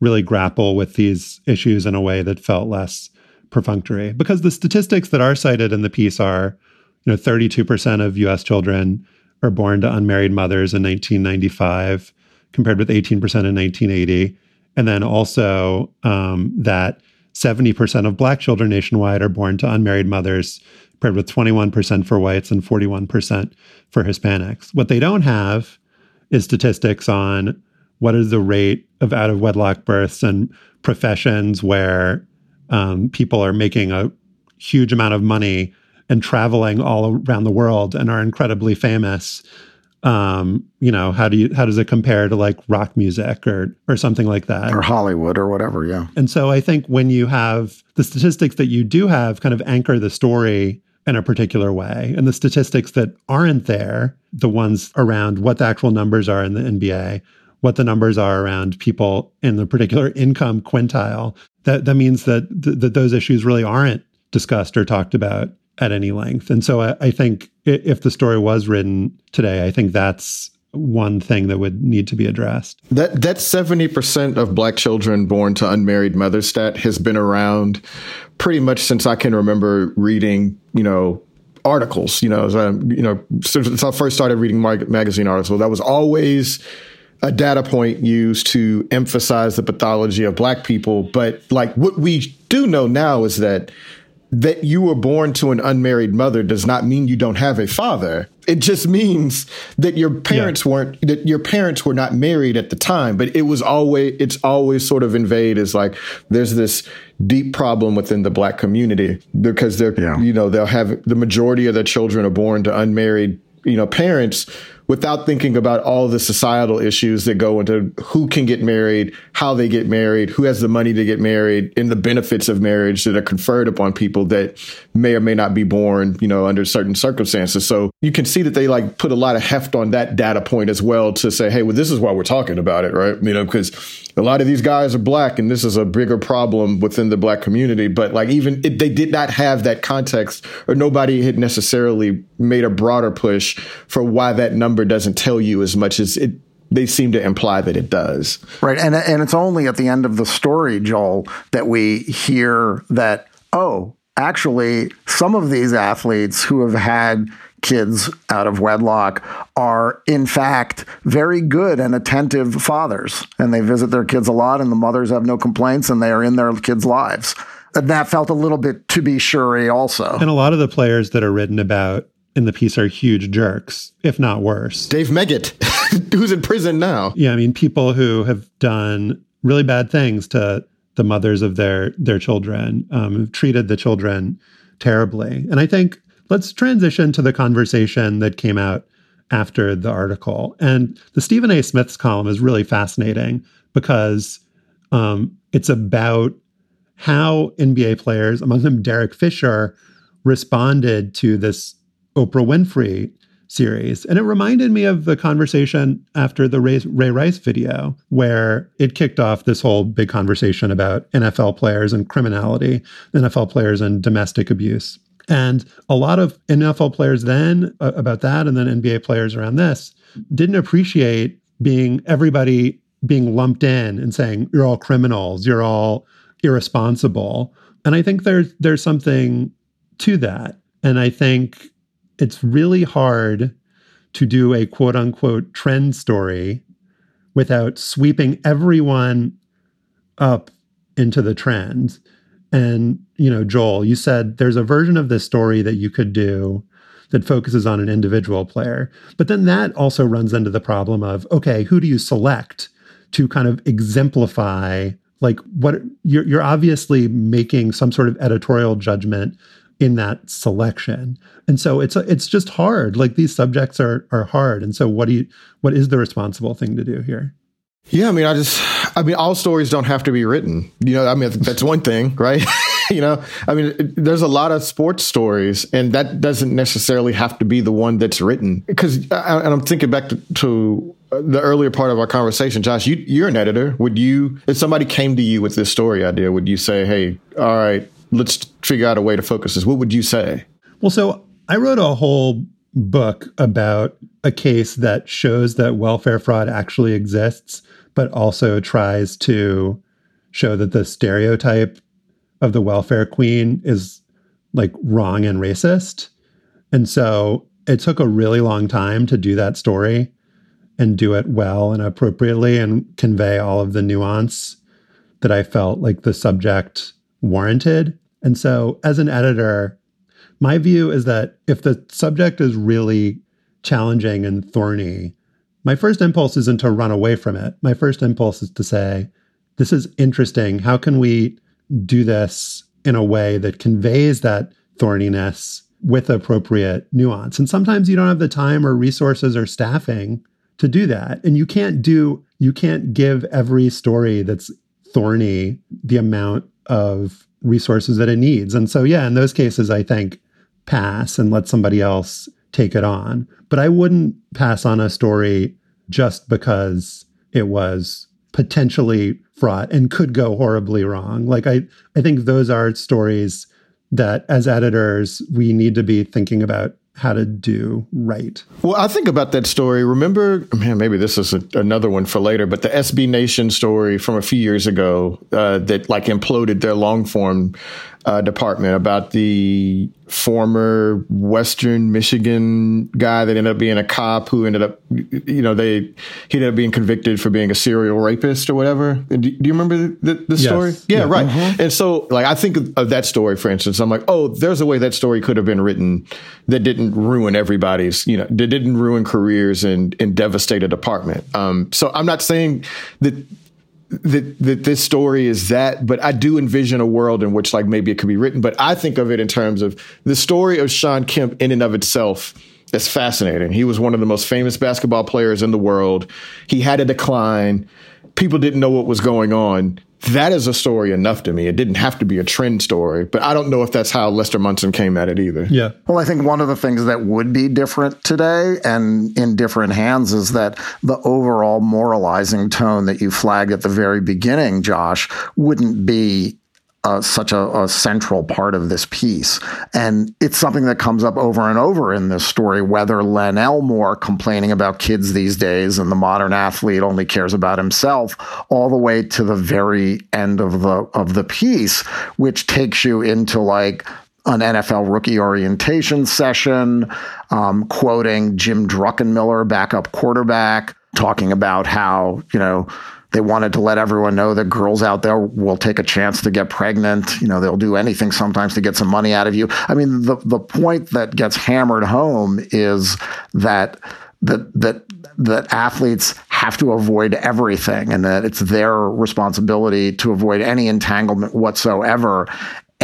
Speaker 2: really grapple with these issues in a way that felt less perfunctory because the statistics that are cited in the piece are, you know, 32% of US children are born to unmarried mothers in 1995 compared with 18% in 1980. And then also um, that 70% of black children nationwide are born to unmarried mothers compared with 21% for whites and 41% for Hispanics. What they don't have is statistics on what is the rate of out of wedlock births and professions where um, people are making a huge amount of money and traveling all around the world and are incredibly famous um, you know, how do you how does it compare to like rock music or or something like that?
Speaker 3: Or Hollywood or whatever, yeah.
Speaker 2: And so I think when you have the statistics that you do have kind of anchor the story in a particular way, and the statistics that aren't there, the ones around what the actual numbers are in the NBA, what the numbers are around people in the particular income quintile, that that means that th- that those issues really aren't discussed or talked about at any length. And so I, I think if the story was written today, I think that's one thing that would need to be addressed.
Speaker 1: That that seventy percent of black children born to unmarried mothers stat has been around pretty much since I can remember reading, you know, articles. You know, as I, you know, since I first started reading magazine articles, that was always a data point used to emphasize the pathology of black people. But like what we do know now is that that you were born to an unmarried mother does not mean you don't have a father. It just means that your parents yeah. weren't that your parents were not married at the time, but it was always it's always sort of invade as like there's this deep problem within the black community because they're yeah. you know they'll have the majority of their children are born to unmarried you know parents without thinking about all the societal issues that go into who can get married, how they get married, who has the money to get married, and the benefits of marriage that are conferred upon people that may or may not be born, you know, under certain circumstances. So you can see that they like put a lot of heft on that data point as well to say, hey, well, this is why we're talking about it, right? You know, because a lot of these guys are black and this is a bigger problem within the black community. But like even it, they did not have that context or nobody had necessarily made a broader push for why that number doesn't tell you as much as it they seem to imply that it does.
Speaker 3: Right. And and it's only at the end of the story, Joel, that we hear that, oh, actually, some of these athletes who have had kids out of wedlock are in fact very good and attentive fathers and they visit their kids a lot and the mothers have no complaints and they are in their kids lives and that felt a little bit to be sure also
Speaker 2: and a lot of the players that are written about in the piece are huge jerks, if not worse.
Speaker 1: Dave Meggett, who's in prison now.
Speaker 2: Yeah, I mean, people who have done really bad things to the mothers of their their children, um, who've treated the children terribly. And I think let's transition to the conversation that came out after the article. And the Stephen A. Smith's column is really fascinating because um, it's about how NBA players, among them Derek Fisher, responded to this Oprah Winfrey series. And it reminded me of the conversation after the Ray, Ray, Rice video, where it kicked off this whole big conversation about NFL players and criminality, NFL players and domestic abuse. And a lot of NFL players then uh, about that, and then NBA players around this, didn't appreciate being everybody being lumped in and saying, you're all criminals, you're all irresponsible. And I think there's there's something to that. And I think it's really hard to do a quote unquote trend story without sweeping everyone up into the trend. And, you know, Joel, you said there's a version of this story that you could do that focuses on an individual player. But then that also runs into the problem of okay, who do you select to kind of exemplify like what you're, you're obviously making some sort of editorial judgment in that selection. And so it's it's just hard. Like these subjects are are hard. And so what do you what is the responsible thing to do here?
Speaker 1: Yeah, I mean, I just, I mean, all stories don't have to be written. You know, I mean, that's one thing, right? you know, I mean, there's a lot of sports stories, and that doesn't necessarily have to be the one that's written. Because, uh, uh, and I'm thinking back to, to uh, the earlier part of our conversation, Josh, you, you're an editor. Would you, if somebody came to you with this story idea, would you say, hey, all right, let's figure out a way to focus this. What would you say?
Speaker 2: Well, so I wrote a whole book about a case that shows that welfare fraud actually exists, but also tries to show that the stereotype of the welfare queen is like wrong and racist. And so it took a really long time to do that story and do it well and appropriately and convey all of the nuance that I felt like the subject warranted. And so, as an editor, my view is that if the subject is really challenging and thorny, my first impulse isn't to run away from it. My first impulse is to say, this is interesting. How can we do this in a way that conveys that thorniness with appropriate nuance. And sometimes you don't have the time or resources or staffing to do that. And you can't do, you can't give every story that's thorny the amount of resources that it needs. And so, yeah, in those cases, I think pass and let somebody else take it on. But I wouldn't pass on a story just because it was potentially fraught and could go horribly wrong. Like I I think those are stories that as editors we need to be thinking about how to do right.
Speaker 1: Well, I think about that story. Remember, man, maybe this is a, another one for later, but the SB Nation story from a few years ago uh, that like imploded their long form uh, department about the former Western Michigan guy that ended up being a cop who ended up, you know, they he ended up being convicted for being a serial rapist or whatever. Do, do you remember the, the story?
Speaker 2: Yes.
Speaker 1: Yeah,
Speaker 2: Yeah.
Speaker 1: right. And so, like, I think of, of that story, for instance. I'm like, oh, there's a way that story could have been written that didn't ruin everybody's, you know, that didn't ruin careers and and devastate a department. Um, so I'm not saying that that that this story is that, but I do envision a world in which like maybe it could be written. But I think of it in terms of the story of Shawn Kemp in and of itself is fascinating. He was one of the most famous basketball players in the world. He had a decline. People didn't know what was going on. That is a story enough to me. It didn't have to be a trend story, but I don't know if that's how Lester Munson came at it either.
Speaker 2: Yeah.
Speaker 3: Well, I think one of the things that would be different today and in different hands is that the overall moralizing tone that you flagged at the very beginning, Josh, wouldn't be uh, such a, a central part of this piece. And it's something that comes up over and over in this story, whether Len Elmore complaining about kids these days and the modern athlete only cares about himself, all the way to the very end of the of the piece, which takes you into like an NFL rookie orientation session, um, quoting Jim Druckenmiller, backup quarterback, talking about how, you know, they wanted to let everyone know that girls out there will take a chance to get pregnant. You know, they'll do anything sometimes to get some money out of you. I mean, the, the point that gets hammered home is that that that that athletes have to avoid everything and that it's their responsibility to avoid any entanglement whatsoever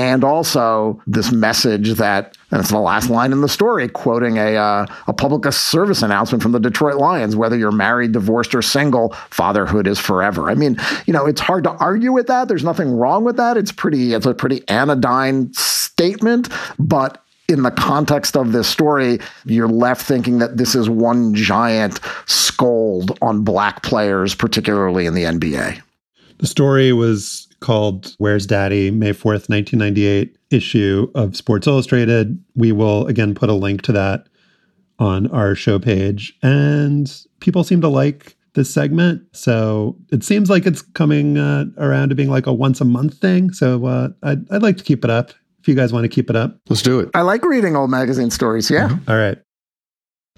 Speaker 3: and also this message that and it's the last line in the story quoting a uh, a public service announcement from the Detroit Lions whether you're married divorced or single fatherhood is forever. I mean you know it's hard to argue with that. There's nothing wrong with that. It's pretty it's a pretty anodyne statement but in the context of this story, you're left thinking that this is one giant scold on black players, particularly in the NBA.
Speaker 2: The story was called Where's Daddy, May 4th, 1998 issue of Sports Illustrated. We will again put a link to that on our show page. And people seem to like this segment. So it seems like it's coming uh, around to being like a once a month thing. So uh, I'd, I'd like to keep it up if you guys want to keep it up.
Speaker 1: Let's do it.
Speaker 3: I like reading old magazine stories. Yeah.
Speaker 2: All right.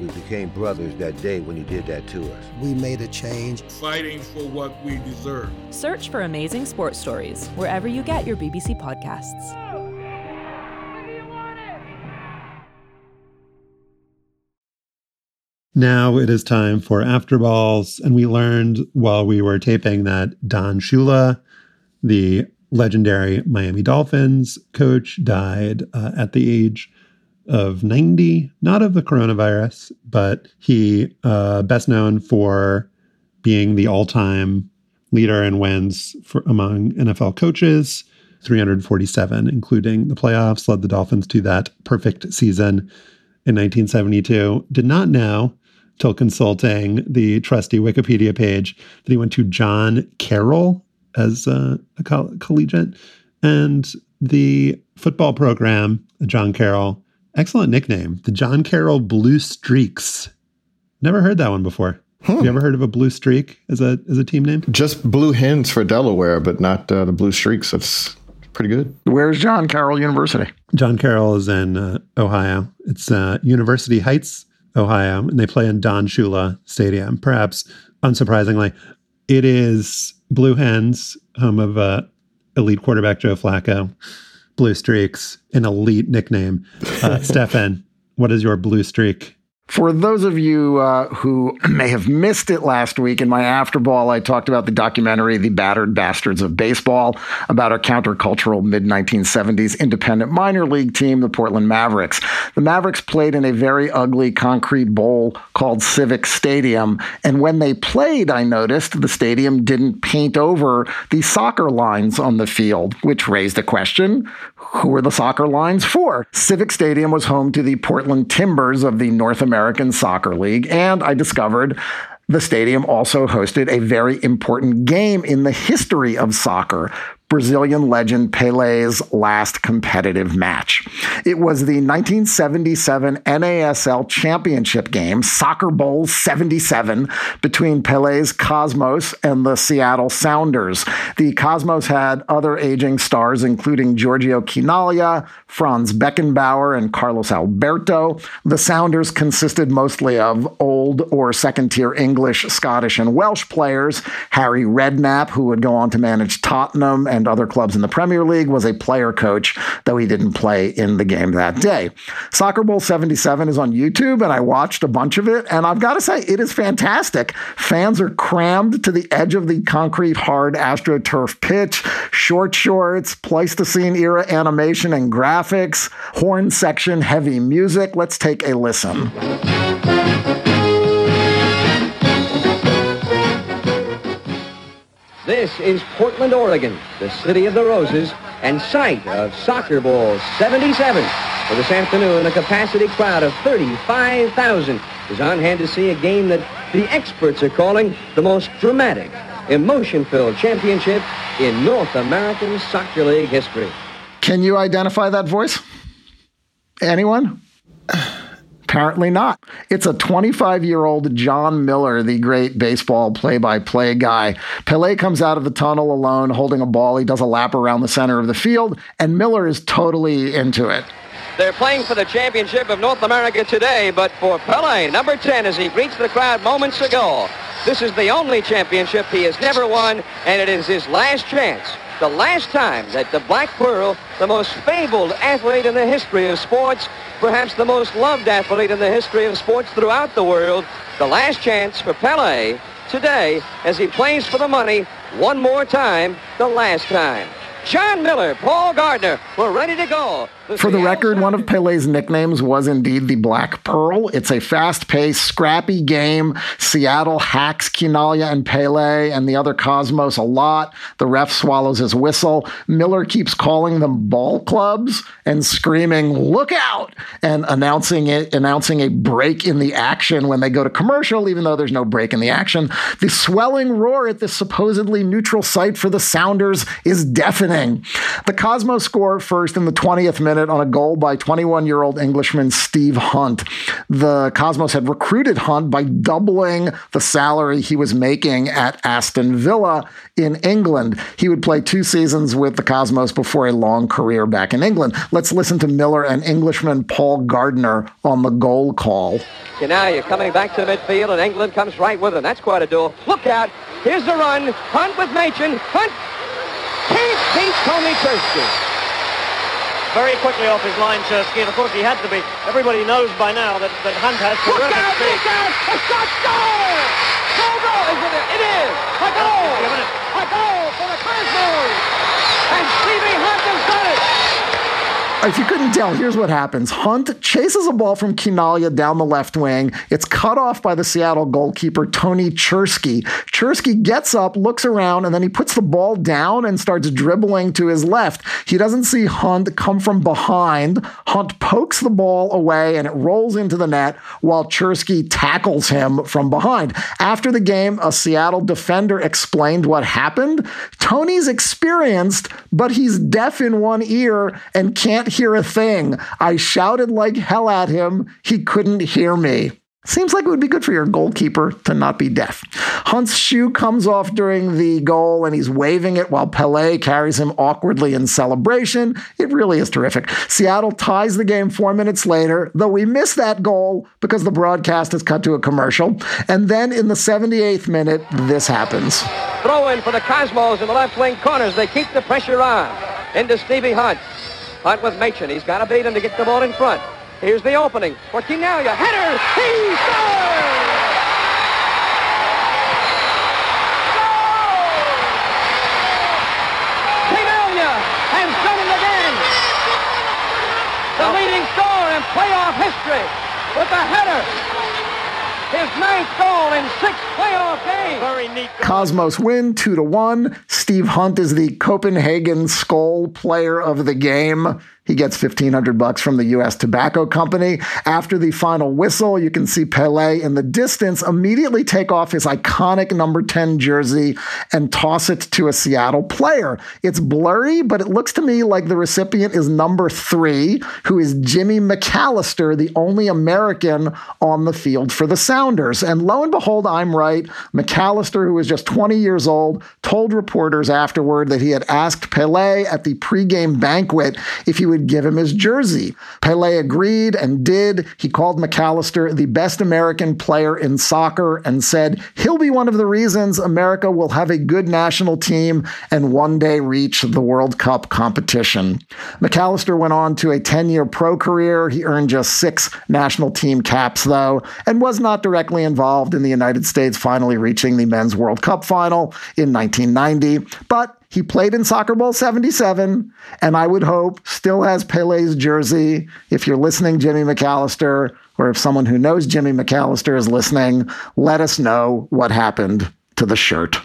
Speaker 6: We became brothers that day when you did that to us.
Speaker 7: We made a change.
Speaker 8: Fighting for what we deserve.
Speaker 9: Search for Amazing Sports Stories wherever you get your BBC podcasts.
Speaker 2: Now it is time for After Balls. And we learned while we were taping that Don Shula, the legendary Miami Dolphins coach, died uh, at the age of 90, not of the coronavirus, but he uh, best known for being the all-time leader in wins for among NFL coaches, 347, including the playoffs, led the Dolphins to that perfect season in 1972. Did not know till consulting the trusty Wikipedia page that he went to John Carroll as uh, a coll- collegiate and the football program, John Carroll. Excellent nickname, the John Carroll Blue Streaks. Never heard that one before. Have you ever heard of a blue streak as a as a team name?
Speaker 1: Just blue hens for Delaware, but not uh, the blue streaks. That's pretty good.
Speaker 3: Where's John Carroll University?
Speaker 2: John Carroll is in uh, Ohio. It's uh, University Heights, Ohio, and they play in Don Shula Stadium. Perhaps unsurprisingly, it is Blue Hens, home of uh, elite quarterback Joe Flacco, blue streaks, an elite nickname. Uh, Stefan, what is your blue streak?
Speaker 3: For those of you uh, who may have missed it last week in my afterball, I talked about the documentary The Battered Bastards of Baseball about a countercultural mid 1970s independent minor league team, the Portland Mavericks. The Mavericks played in a very ugly concrete bowl called Civic Stadium. And when they played, I noticed the stadium didn't paint over the soccer lines on the field, which raised a question who were the soccer lines for? Civic Stadium was home to the Portland Timbers of the North American Soccer League, and I discovered the stadium also hosted a very important game in the history of soccer. Brazilian legend Pele's last competitive match. It was the 1977 NASL Championship game, Soccer Bowl 77, between Pele's Cosmos and the Seattle Sounders. The Cosmos had other aging stars, including Giorgio Chinaglia, Franz Beckenbauer, and Carlos Alberto. The Sounders consisted mostly of old or second tier English, Scottish, and Welsh players. Harry Redknapp, who would go on to manage Tottenham and other clubs in the Premier League, was a player coach, though he didn't play in the game that day. Soccer Bowl 77 is on YouTube, and I watched a bunch of it, and I've got to say, it is fantastic. Fans are crammed to the edge of the concrete hard AstroTurf pitch, short shorts, Pleistocene era animation and graphics, horn section, heavy music. Let's take a listen.
Speaker 7: This is Portland, Oregon, the city of the roses and site of Soccer Bowl 77. For this afternoon, a capacity crowd of 35,000 is on hand to see a game that the experts are calling the most dramatic, emotion-filled championship in North American Soccer League history.
Speaker 3: Can you identify that voice? Anyone? Apparently not. It's a 25 year old Jon Miller, the great baseball play by play guy. Pele comes out of the tunnel alone holding a ball. He does a lap around the center of the field, and Miller is totally into it.
Speaker 7: They're playing for the championship of North America today, but for Pele, number 10, as he greets the crowd moments ago, this is the only championship he has never won, and it is his last chance. The last time that the Black Pearl, the most fabled athlete in the history of sports, perhaps the most loved athlete in the history of sports throughout the world, the last chance for Pele today as he plays for the money one more time, the last time. Jon Miller, Paul Gardner, we're ready to go.
Speaker 3: For the record, one of Pele's nicknames was indeed the Black Pearl. It's a fast paced, scrappy game. Seattle hacks Chinaglia and Pele and the other Cosmos a lot. The ref swallows his whistle. Miller keeps calling them ball clubs and screaming, look out, and announcing it, announcing a break in the action when they go to commercial, even though there's no break in the action. The swelling roar at this supposedly neutral site for the Sounders is deafening. The Cosmos score first in the 20th minute on a goal by 21 year old Englishman Steve Hunt. The Cosmos had recruited Hunt by doubling the salary he was making at Aston Villa in England. He would play two seasons with the Cosmos before a long career back in England. Let's listen to Miller and Englishman Paul Gardner on the goal call.
Speaker 7: Okay, now you're coming back to the midfield, and England comes right with him. That's quite a duel. Look out. Here's the run. Hunt with Machin. Hunt. Keith beats Tony Chursky
Speaker 10: very quickly off his line, Chursky, and of course he had to be. Everybody knows by now that, that Hunt has terrific
Speaker 7: look out,
Speaker 10: speed.
Speaker 7: Look out! A shot goal! Goal, goal! Is it? It is! A goal! A goal for the Cosmos! And Stevie Hunt has done it!
Speaker 3: If you couldn't tell, here's what happens. Hunt chases a ball from Chinaglia down the left wing. It's cut off by the Seattle goalkeeper, Tony Chursky. Chursky gets up, looks around, and then he puts the ball down and starts dribbling to his left. He doesn't see Hunt come from behind. Hunt pokes the ball away and it rolls into the net while Chursky tackles him from behind. After the game, a Seattle defender explained what happened. Tony's experienced, but he's deaf in one ear and can't hear a thing. I shouted like hell at him. He couldn't hear me. Seems like it would be good for your goalkeeper to not be deaf. Hunt's shoe comes off during the goal and he's waving it while Pele carries him awkwardly in celebration. It really is terrific. Seattle ties the game four minutes later, though we miss that goal because the broadcast has cut to a commercial. And then in the 78th minute, this happens.
Speaker 7: Throw in for the Cosmos in the left wing corners. They keep the pressure on. Into Stevie Hunt. Hunt with Machin. He's got to beat him to get the ball in front. Here's the opening for Chinaglia. Header! He scores! Has done it again! The leading scorer in playoff history with a header! His ninth goal in six playoff games. Very neat.
Speaker 3: Cosmos win two to one. Steve Hunt is the Copenhagen Skoal player of the game. He gets 1500 bucks from the US Tobacco Company. After the final whistle, you can see Pele in the distance immediately take off his iconic number 10 jersey and toss it to a Seattle player. It's blurry, but it looks to me like the recipient is number 3, who is Jimmy McAllister, the only American on the field for the Sounders. And lo and behold, I'm right. McAllister, who was just 20 years old, told reporters afterward that he had asked Pele at the pregame banquet if he would give him his jersey. Pele agreed and did. He called McAllister the best American player in soccer and said he'll be one of the reasons America will have a good national team and one day reach the World Cup competition. McAllister went on to a 10 year pro career. He earned just six national team caps, though, and was not directly involved in the United States finally reaching the Men's World Cup final in 1990. But he played in Soccer Bowl 77, and I would hope still has Pele's jersey. If you're listening, Jimmy McAllister, or if someone who knows Jimmy McAllister is listening, let us know what happened to the shirt.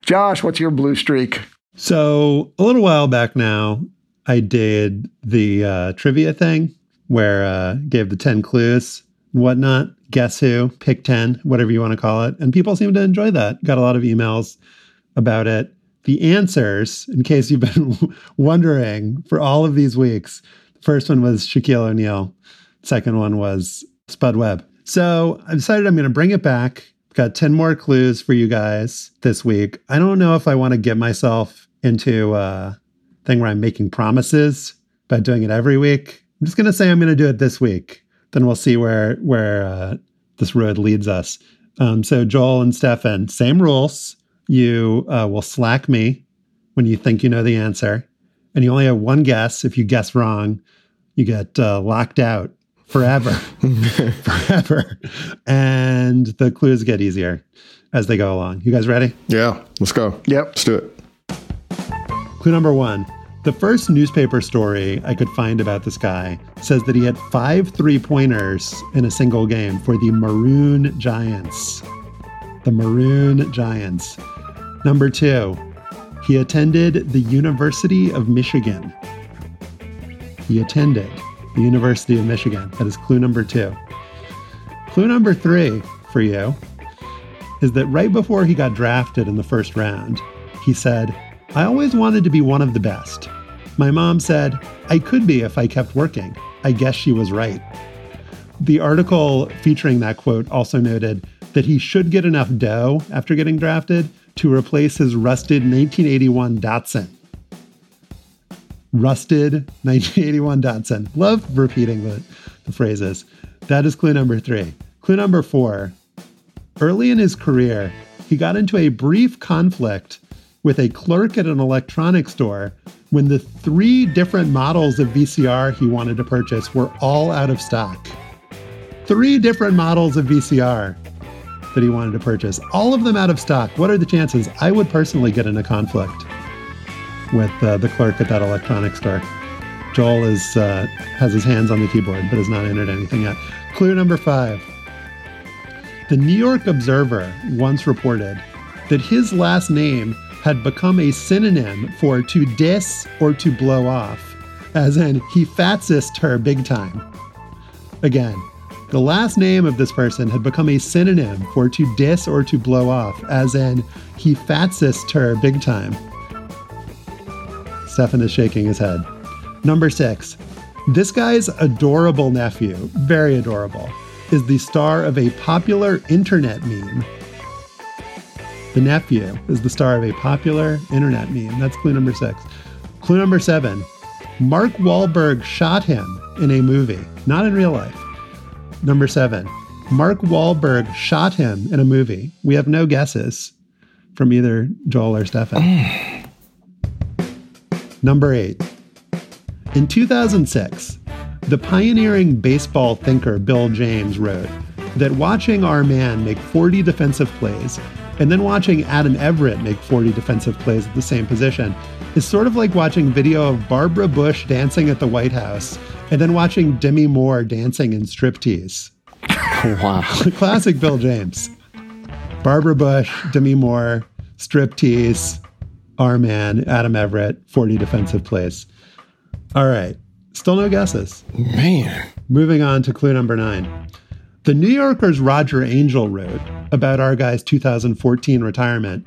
Speaker 3: Josh, what's your blue streak?
Speaker 2: So, a little while back now, I did the uh, trivia thing where uh, gave the 10 clues and whatnot. Guess who? Pick 10, whatever you want to call it. And people seem to enjoy that. Got a lot of emails about it the answers, in case you've been wondering for all of these weeks. The first one was Shaquille O'Neal. Second one was Spud Webb. So I decided I'm going to bring it back. Got 10 more clues for you guys this week. I don't know if I want to get myself into a thing where I'm making promises by doing it every week. I'm just going to say I'm going to do it this week. Then we'll see where where uh, this road leads us. Um, so Joel and Stefan, same rules. You uh, will slack me when you think you know the answer, and you only have one guess. If you guess wrong, you get uh, locked out forever, forever, and the clues get easier as they go along. You guys ready?
Speaker 1: Yeah, let's go.
Speaker 3: Yep,
Speaker 1: let's do it.
Speaker 2: Clue number one. The first newspaper story I could find about this guy says that he had five three pointers in a single game for the Maroon Giants. The Maroon Giants. Number two, he attended the University of Michigan. He attended the University of Michigan. That is clue number two. Clue number three for you is that right before he got drafted in the first round, he said, I always wanted to be one of the best. My mom said, I could be if I kept working. I guess she was right. The article featuring that quote also noted that he should get enough dough after getting drafted to replace his rusted 1981 Datsun. Rusted 1981 Datsun. Love repeating the, the phrases. That is clue number three. Clue number four. Early in his career, he got into a brief conflict with a clerk at an electronics store when the three different models of VCR he wanted to purchase were all out of stock. Three different models of VCR that he wanted to purchase, all of them out of stock. What are the chances? I would personally get in a conflict with uh, the clerk at that electronics store. Joel is uh, has his hands on the keyboard but has not entered anything yet. Clue number five. The New York Observer once reported that his last name had become a synonym for to diss or to blow off, as in he fatsist her big time. Again, the last name of this person had become a synonym for to diss or to blow off, as in, he fatsist her big time. Stefan is shaking his head. Number six, this guy's adorable nephew, very adorable, is the star of a popular internet meme. The nephew is the star of a popular internet meme. That's clue number six. Clue number seven Mark Wahlberg shot him in a movie, not in real life. Number seven Mark Wahlberg shot him in a movie. We have no guesses from either Joel or Stefan. Number eight. In 2006, the pioneering baseball thinker Bill James wrote that watching our man make 40 defensive plays and then watching Adam Everett make 40 defensive plays at the same position is sort of like watching video of Barbara Bush dancing at the White House and then watching Demi Moore dancing in striptease.
Speaker 1: Wow.
Speaker 2: Classic Bill James. Barbara Bush, Demi Moore, striptease, our man, Adam Everett, 40 defensive plays. All right. Still no guesses.
Speaker 1: Man.
Speaker 2: Moving on to clue number nine. The New Yorker's Roger Angell wrote about our guy's 2014 retirement.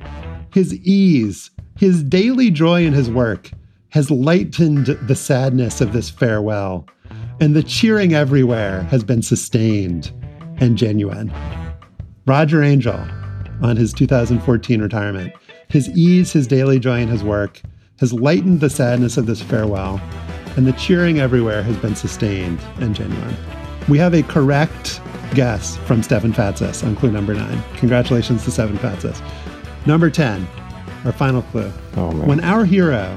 Speaker 2: His ease, his daily joy in his work has lightened the sadness of this farewell, and the cheering everywhere has been sustained and genuine. Roger Angell on his 2014 retirement. His ease, his daily joy in his work has lightened the sadness of this farewell, and the cheering everywhere has been sustained and genuine. We have a correct guess from Stefan Fatsis on clue number nine. Congratulations to Stefan Fatsis. Number 10, our final clue.
Speaker 1: Oh.
Speaker 2: When our hero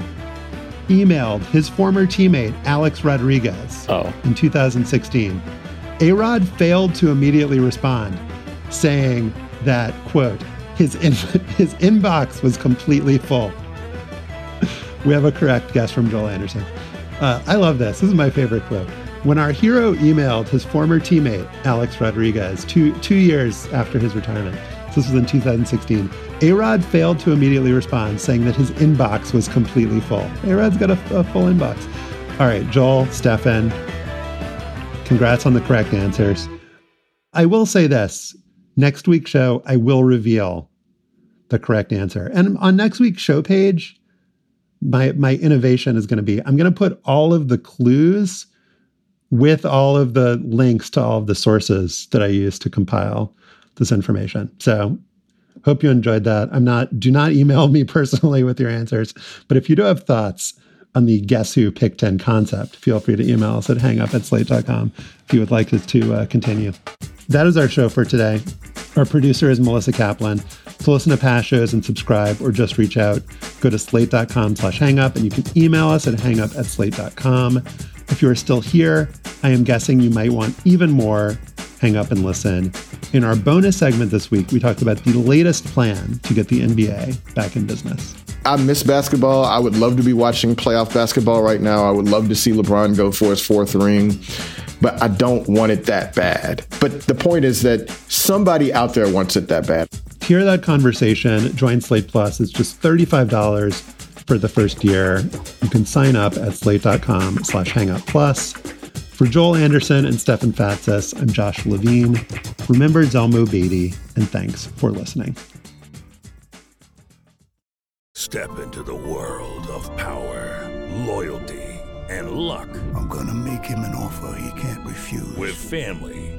Speaker 2: emailed his former teammate, Alex Rodriguez,
Speaker 1: Oh.
Speaker 2: in 2016, Arod failed to immediately respond, saying that, quote, his, in- his inbox was completely full. we have a correct guess from Joel Anderson. Uh, I love this. This is my favorite clue. When our hero emailed his former teammate, Alex Rodriguez, two, two years after his retirement, this was in 2016, Arod failed to immediately respond, saying that his inbox was completely full. Arod's got a, a full inbox. All right, Joel, Stefan, congrats on the correct answers. I will say this next week's show, I will reveal the correct answer. And on next week's show page, my my innovation is going to be I'm going to put all of the clues with all of the links to all of the sources that I use to compile this information. So hope you enjoyed that. I'm not do not email me personally with your answers, but if you do have thoughts on the guess who pick 10 concept, feel free to email us at hangup at slate.com if you would like us to uh, continue. That is our show for today. Our producer is Melissa Kaplan. To listen to past shows and subscribe or just reach out, go to slate.com slash hangup and you can email us at hangup at slate.com. If you are still here, I am guessing you might want even more hang up and listen. In our bonus segment this week, we talked about the latest plan to get the NBA back in business.
Speaker 1: I miss basketball. I would love to be watching playoff basketball right now. I would love to see LeBron go for his fourth ring, but I don't want it that bad. But the point is that somebody out there wants it that bad.
Speaker 2: To hear that conversation, join Slate Plus. It's just $35 for the first year. You can sign up at slate.com slash hangup plus. For Joel Anderson and Stefan Fatsis, I'm Josh Levin. Remember Zelmo Beaty, and thanks for listening.
Speaker 11: Step into the world of power, loyalty, and luck.
Speaker 8: I'm gonna make him an offer he can't refuse.
Speaker 11: With family,